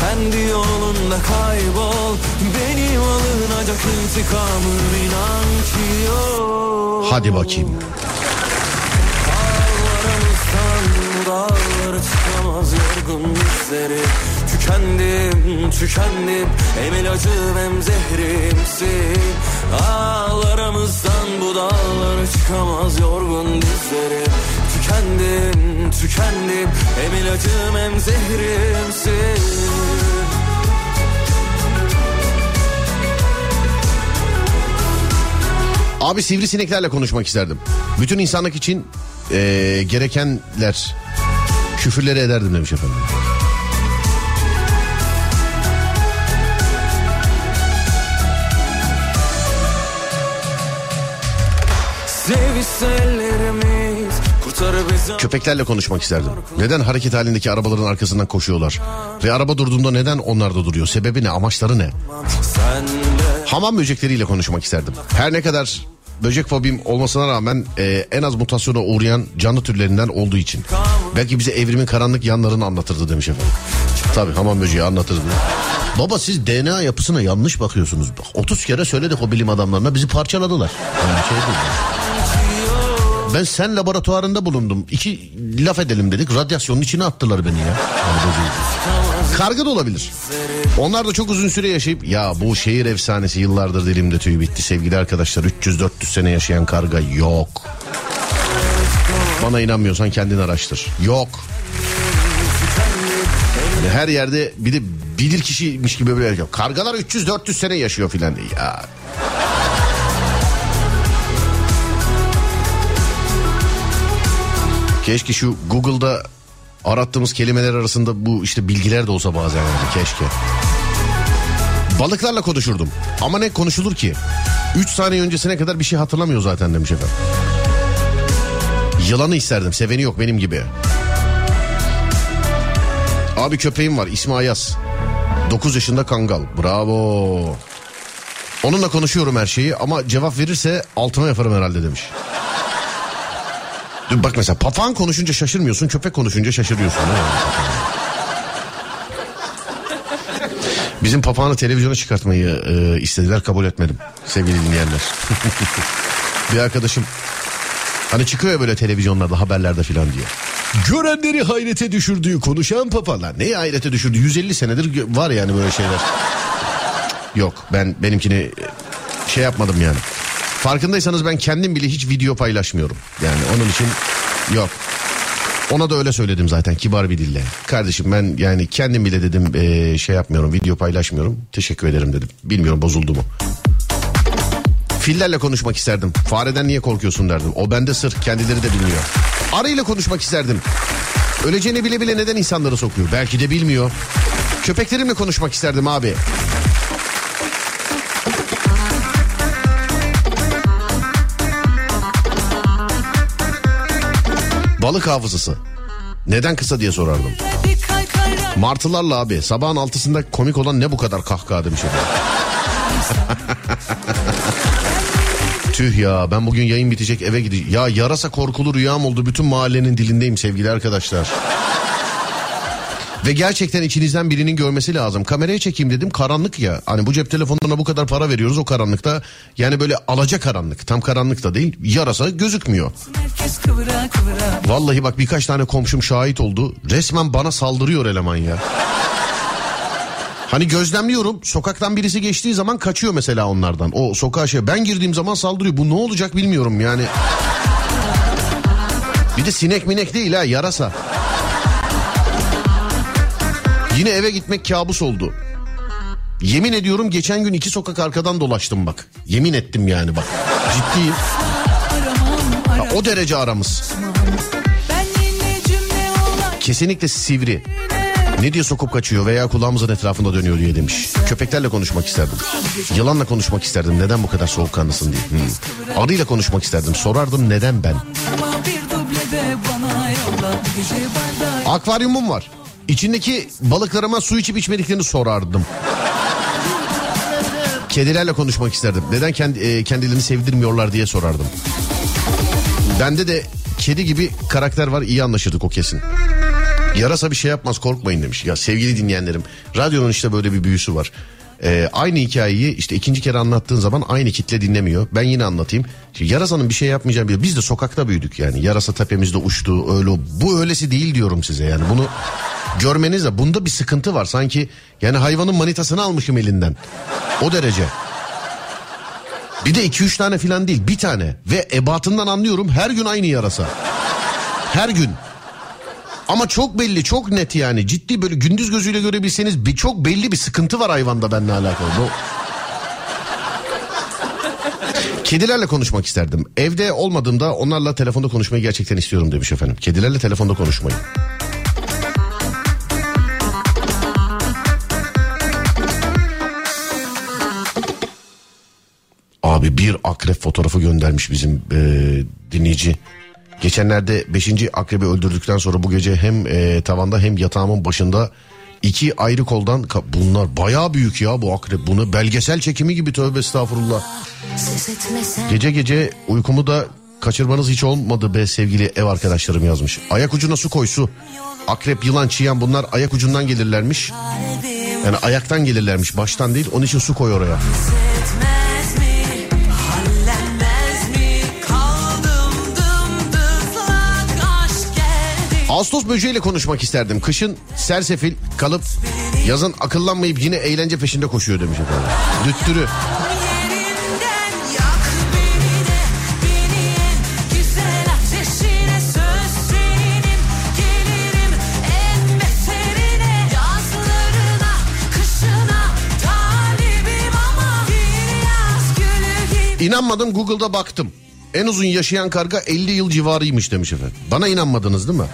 Kendi yolunda kaybol. Benim alınacak intikamım inan ki yok. Hadi bakayım. Dağlara çıkamaz yorgun dizleri Tükendim, tükendim. Hem ilacım hem zehrimsin Ağlarımızdan bu dağlara çıkamaz yorgun dizleri Tükendim, tükendim Hem ilacım hem zehrimsin Abi sivrisineklerle konuşmak isterdim. Bütün insanlık için eee, gerekenler küfürleri ederdim demiş efendim. Bizi Köpeklerle konuşmak isterdim. Neden hareket halindeki arabaların arkasından koşuyorlar? Ve araba durduğunda neden onlar da duruyor? Sebebi ne? Amaçları ne? Hamam böcekleriyle konuşmak isterdim. Her ne kadar böcek fobim olmasına rağmen e, en az mutasyona uğrayan canlı türlerinden olduğu için. Belki bize evrimin karanlık yanlarını anlatırdı demiş efendim. Tabii hamam böceği anlatırdı. Baba siz DNA yapısına yanlış bakıyorsunuz. Bak, 30 kere söyledik o bilim adamlarına bizi parçaladılar. Yani şey değil. Ben sen laboratuvarında bulundum. İki laf edelim dedik. Radyasyonun içine attılar beni ya. Karga da olabilir. Onlar da çok uzun süre yaşayıp ya bu şehir efsanesi yıllardır dilimde tüy bitti sevgili arkadaşlar 300-400 sene yaşayan karga yok. Bana inanmıyorsan kendin araştır. Yok. Yani her yerde bir de bilir kişiymiş gibi böyle yaşıyor. Kargalar 300-400 sene yaşıyor filan. Ya Keşke şu Google'da arattığımız kelimeler arasında bu işte bilgiler de olsa bazen yani keşke. Balıklarla konuşurdum. Ama ne konuşulur ki? 3 saniye öncesine kadar bir şey hatırlamıyor zaten demiş efendim. Yılanı isterdim. Seveni yok benim gibi. Abi köpeğim var. ismi Ayaz. 9 yaşında kangal. Bravo. Onunla konuşuyorum her şeyi ama cevap verirse altıma yaparım herhalde demiş. Dur Bak mesela papağan konuşunca şaşırmıyorsun köpek konuşunca şaşırıyorsun. Bizim papağanı televizyona çıkartmayı e, istediler kabul etmedim sevgili dinleyenler. bir arkadaşım hani çıkıyor ya böyle televizyonlarda haberlerde filan diye. Görenleri hayrete düşürdüğü konuşan papalar. Neyi hayrete düşürdü? 150 senedir var yani böyle şeyler. Yok ben benimkini şey yapmadım yani. Farkındaysanız ben kendim bile hiç video paylaşmıyorum. Yani onun için yok. Ona da öyle söyledim zaten kibar bir dille. Kardeşim ben yani kendim bile dedim eee, şey yapmıyorum video paylaşmıyorum. Teşekkür ederim dedim. Bilmiyorum bozuldu mu. Fillerle konuşmak isterdim. Fareden niye korkuyorsun derdim. O bende sır kendileri de bilmiyor. Arıyla konuşmak isterdim. Öleceğini bile bile neden insanları sokuyor? Belki de bilmiyor. Köpeklerimle konuşmak isterdim abi. Balık hafızası. Neden kısa diye sorardım. Martılarla abi sabahın altısında komik olan ne bu kadar kahkaha demiş. Tüh ya ben bugün yayın bitecek eve gideceğim. Ya yarasa korkulu rüyam oldu bütün mahallenin dilindeyim sevgili arkadaşlar. Ve gerçekten içinizden birinin görmesi lazım. Kameraya çekeyim dedim karanlık ya. Hani bu cep telefonlarına bu kadar para veriyoruz o karanlıkta. Yani böyle alaca karanlık. Tam karanlık da değil. Yarasa gözükmüyor. kıvıra kıvıra Vallahi bak birkaç tane komşum şahit oldu. Resmen bana saldırıyor eleman ya. Hani gözlemliyorum sokaktan birisi geçtiği zaman kaçıyor mesela onlardan. O sokağa şey ben girdiğim zaman saldırıyor. Bu ne olacak bilmiyorum yani. Bir de sinek minek değil ha yarasa. Yine eve gitmek kabus oldu. Yemin ediyorum geçen gün iki sokak arkadan dolaştım bak. Yemin ettim yani bak. Ciddiyim. Ha, o derece aramız. Kesinlikle sivri. Ne diye sokup kaçıyor veya kulağımızın etrafında dönüyor diye demiş. Köpeklerle konuşmak isterdim. Yılanla konuşmak isterdim. Neden bu kadar soğukkanlısın diye. Hmm. Arıyla konuşmak isterdim. Sorardım neden ben. Akvaryumum var. İçindeki balıklarıma su içip içmediklerini sorardım. Kedilerle konuşmak isterdim. Neden kendi, e, kendilerini sevdirmiyorlar diye sorardım. Bende de kedi gibi karakter var iyi anlaşırdık o kesin. Yarasa bir şey yapmaz korkmayın demiş. Ya sevgili dinleyenlerim radyonun işte böyle bir büyüsü var. Ee, aynı hikayeyi işte ikinci kere anlattığın zaman aynı kitle dinlemiyor. Ben yine anlatayım. Şimdi yarasanın bir şey yapmayacağı bir Biz de sokakta büyüdük yani. Yarasa tepemizde uçtu öyle. Bu öylesi değil diyorum size yani. Bunu görmeniz de bunda bir sıkıntı var. Sanki yani hayvanın manitasını almışım elinden. O derece. Bir de iki üç tane filan değil bir tane. Ve ebatından anlıyorum her gün aynı yarasa. Her gün. Ama çok belli çok net yani ciddi böyle gündüz gözüyle görebilseniz bir çok belli bir sıkıntı var hayvanda benimle alakalı. Bu... Kedilerle konuşmak isterdim. Evde olmadığımda onlarla telefonda konuşmayı gerçekten istiyorum demiş efendim. Kedilerle telefonda konuşmayı. Abi bir akrep fotoğrafı göndermiş bizim e, dinleyici. Geçenlerde 5. akrebi öldürdükten sonra bu gece hem e, tavanda hem yatağımın başında iki ayrı koldan bunlar bayağı büyük ya bu akrep. Bunu belgesel çekimi gibi tövbe estağfurullah. Gece gece uykumu da kaçırmanız hiç olmadı be sevgili ev arkadaşlarım yazmış. Ayak ucuna su koy su. Akrep, yılan, çiyan bunlar ayak ucundan gelirlermiş. Yani ayaktan gelirlermiş baştan değil. Onun için su koy oraya. Etmez Ağustos böceğiyle konuşmak isterdim. Kışın sersefil kalıp yazın akıllanmayıp yine eğlence peşinde koşuyor demiş efendim. Düttürü. İnanmadım Google'da baktım. En uzun yaşayan karga 50 yıl civarıymış demiş efendim. Bana inanmadınız değil mi?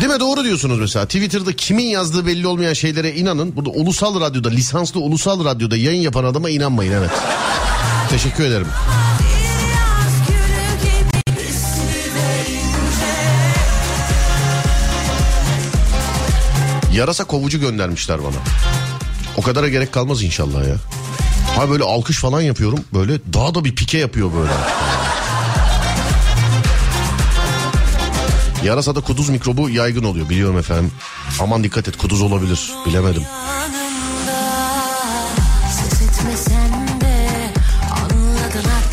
Değil mi doğru diyorsunuz mesela. Twitter'da kimin yazdığı belli olmayan şeylere inanın. Burada ulusal radyoda, lisanslı ulusal radyoda yayın yapan adama inanmayın evet. Teşekkür ederim. Yarasa kovucu göndermişler bana. O kadara gerek kalmaz inşallah ya. Ha böyle alkış falan yapıyorum. Böyle daha da bir pike yapıyor böyle. Yarasada kuduz mikrobu yaygın oluyor biliyorum efendim. Aman dikkat et kuduz olabilir bilemedim.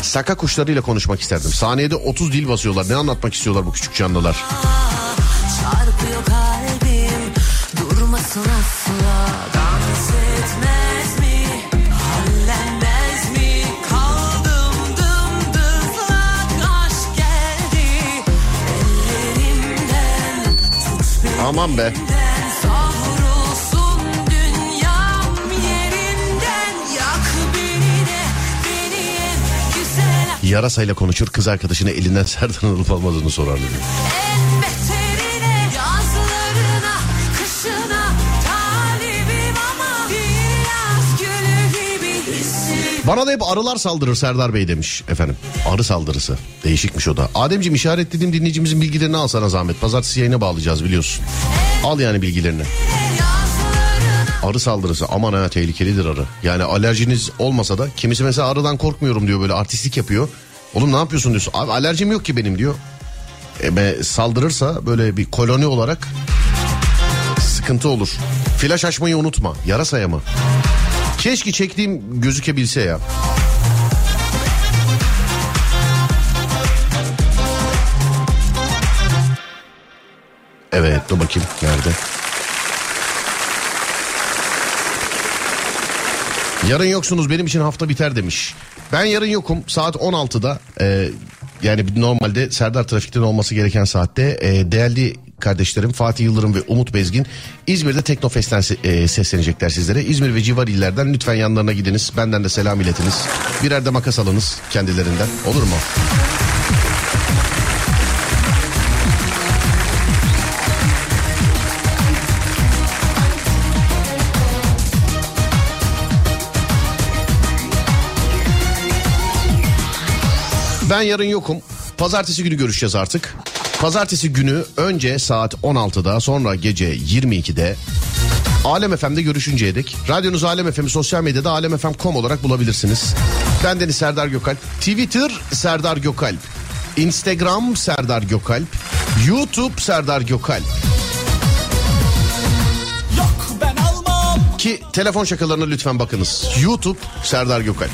Saka kuşlarıyla konuşmak isterdim. Saniyede 30 dil basıyorlar. Ne anlatmak istiyorlar bu küçük canlılar? Çarpıyor kalbim Durmasın asla en güzel. Yarasayla konuşur kız arkadaşına elinden Serdar alıp almadığını sorar dedi. Bana da hep arılar saldırır Serdar Bey demiş efendim. Arı saldırısı. Değişikmiş o da. Ademciğim işaretlediğim dinleyicimizin bilgilerini al sana zahmet. Pazartesi yayına bağlayacağız biliyorsun. Al yani bilgilerini. Arı saldırısı aman ha tehlikelidir arı. Yani alerjiniz olmasa da kimisi mesela arıdan korkmuyorum diyor böyle artistlik yapıyor. Oğlum ne yapıyorsun diyorsun. Abi alerjim yok ki benim diyor. E be, saldırırsa böyle bir koloni olarak sıkıntı olur. Flaş açmayı unutma. Yarasaya mı? Keşke çektiğim gözükebilse ya. Evet dur bakayım nerede? Yarın yoksunuz benim için hafta biter demiş. Ben yarın yokum saat 16'da e, yani normalde Serdar Trafik'ten olması gereken saatte e, değerli kardeşlerim Fatih Yıldırım ve Umut Bezgin İzmir'de Teknofest'ten e, seslenecekler sizlere. İzmir ve civar illerden lütfen yanlarına gidiniz. Benden de selam iletiniz. Birer de makas alınız kendilerinden. Olur mu? Ben yarın yokum. Pazartesi günü görüşeceğiz artık. Pazartesi günü önce saat 16'da sonra gece 22'de Alem FM'de görüşünceye dek radyonuz Alem FM'i sosyal medyada alemfm.com olarak bulabilirsiniz. Ben Deniz Serdar Gökalp. Twitter Serdar Gökalp. Instagram Serdar Gökalp. YouTube Serdar Gökalp. Yok ben almam Ki telefon şakalarına lütfen bakınız. YouTube Serdar Gökalp.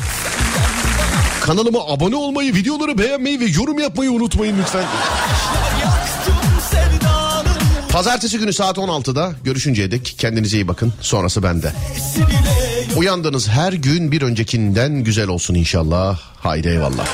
Kanalıma abone olmayı, videoları beğenmeyi ve yorum yapmayı unutmayın lütfen. Pazartesi günü saat 16'da görüşünceye dek kendinize iyi bakın. Sonrası bende. Uyandığınız her gün bir öncekinden güzel olsun inşallah. Haydi eyvallah.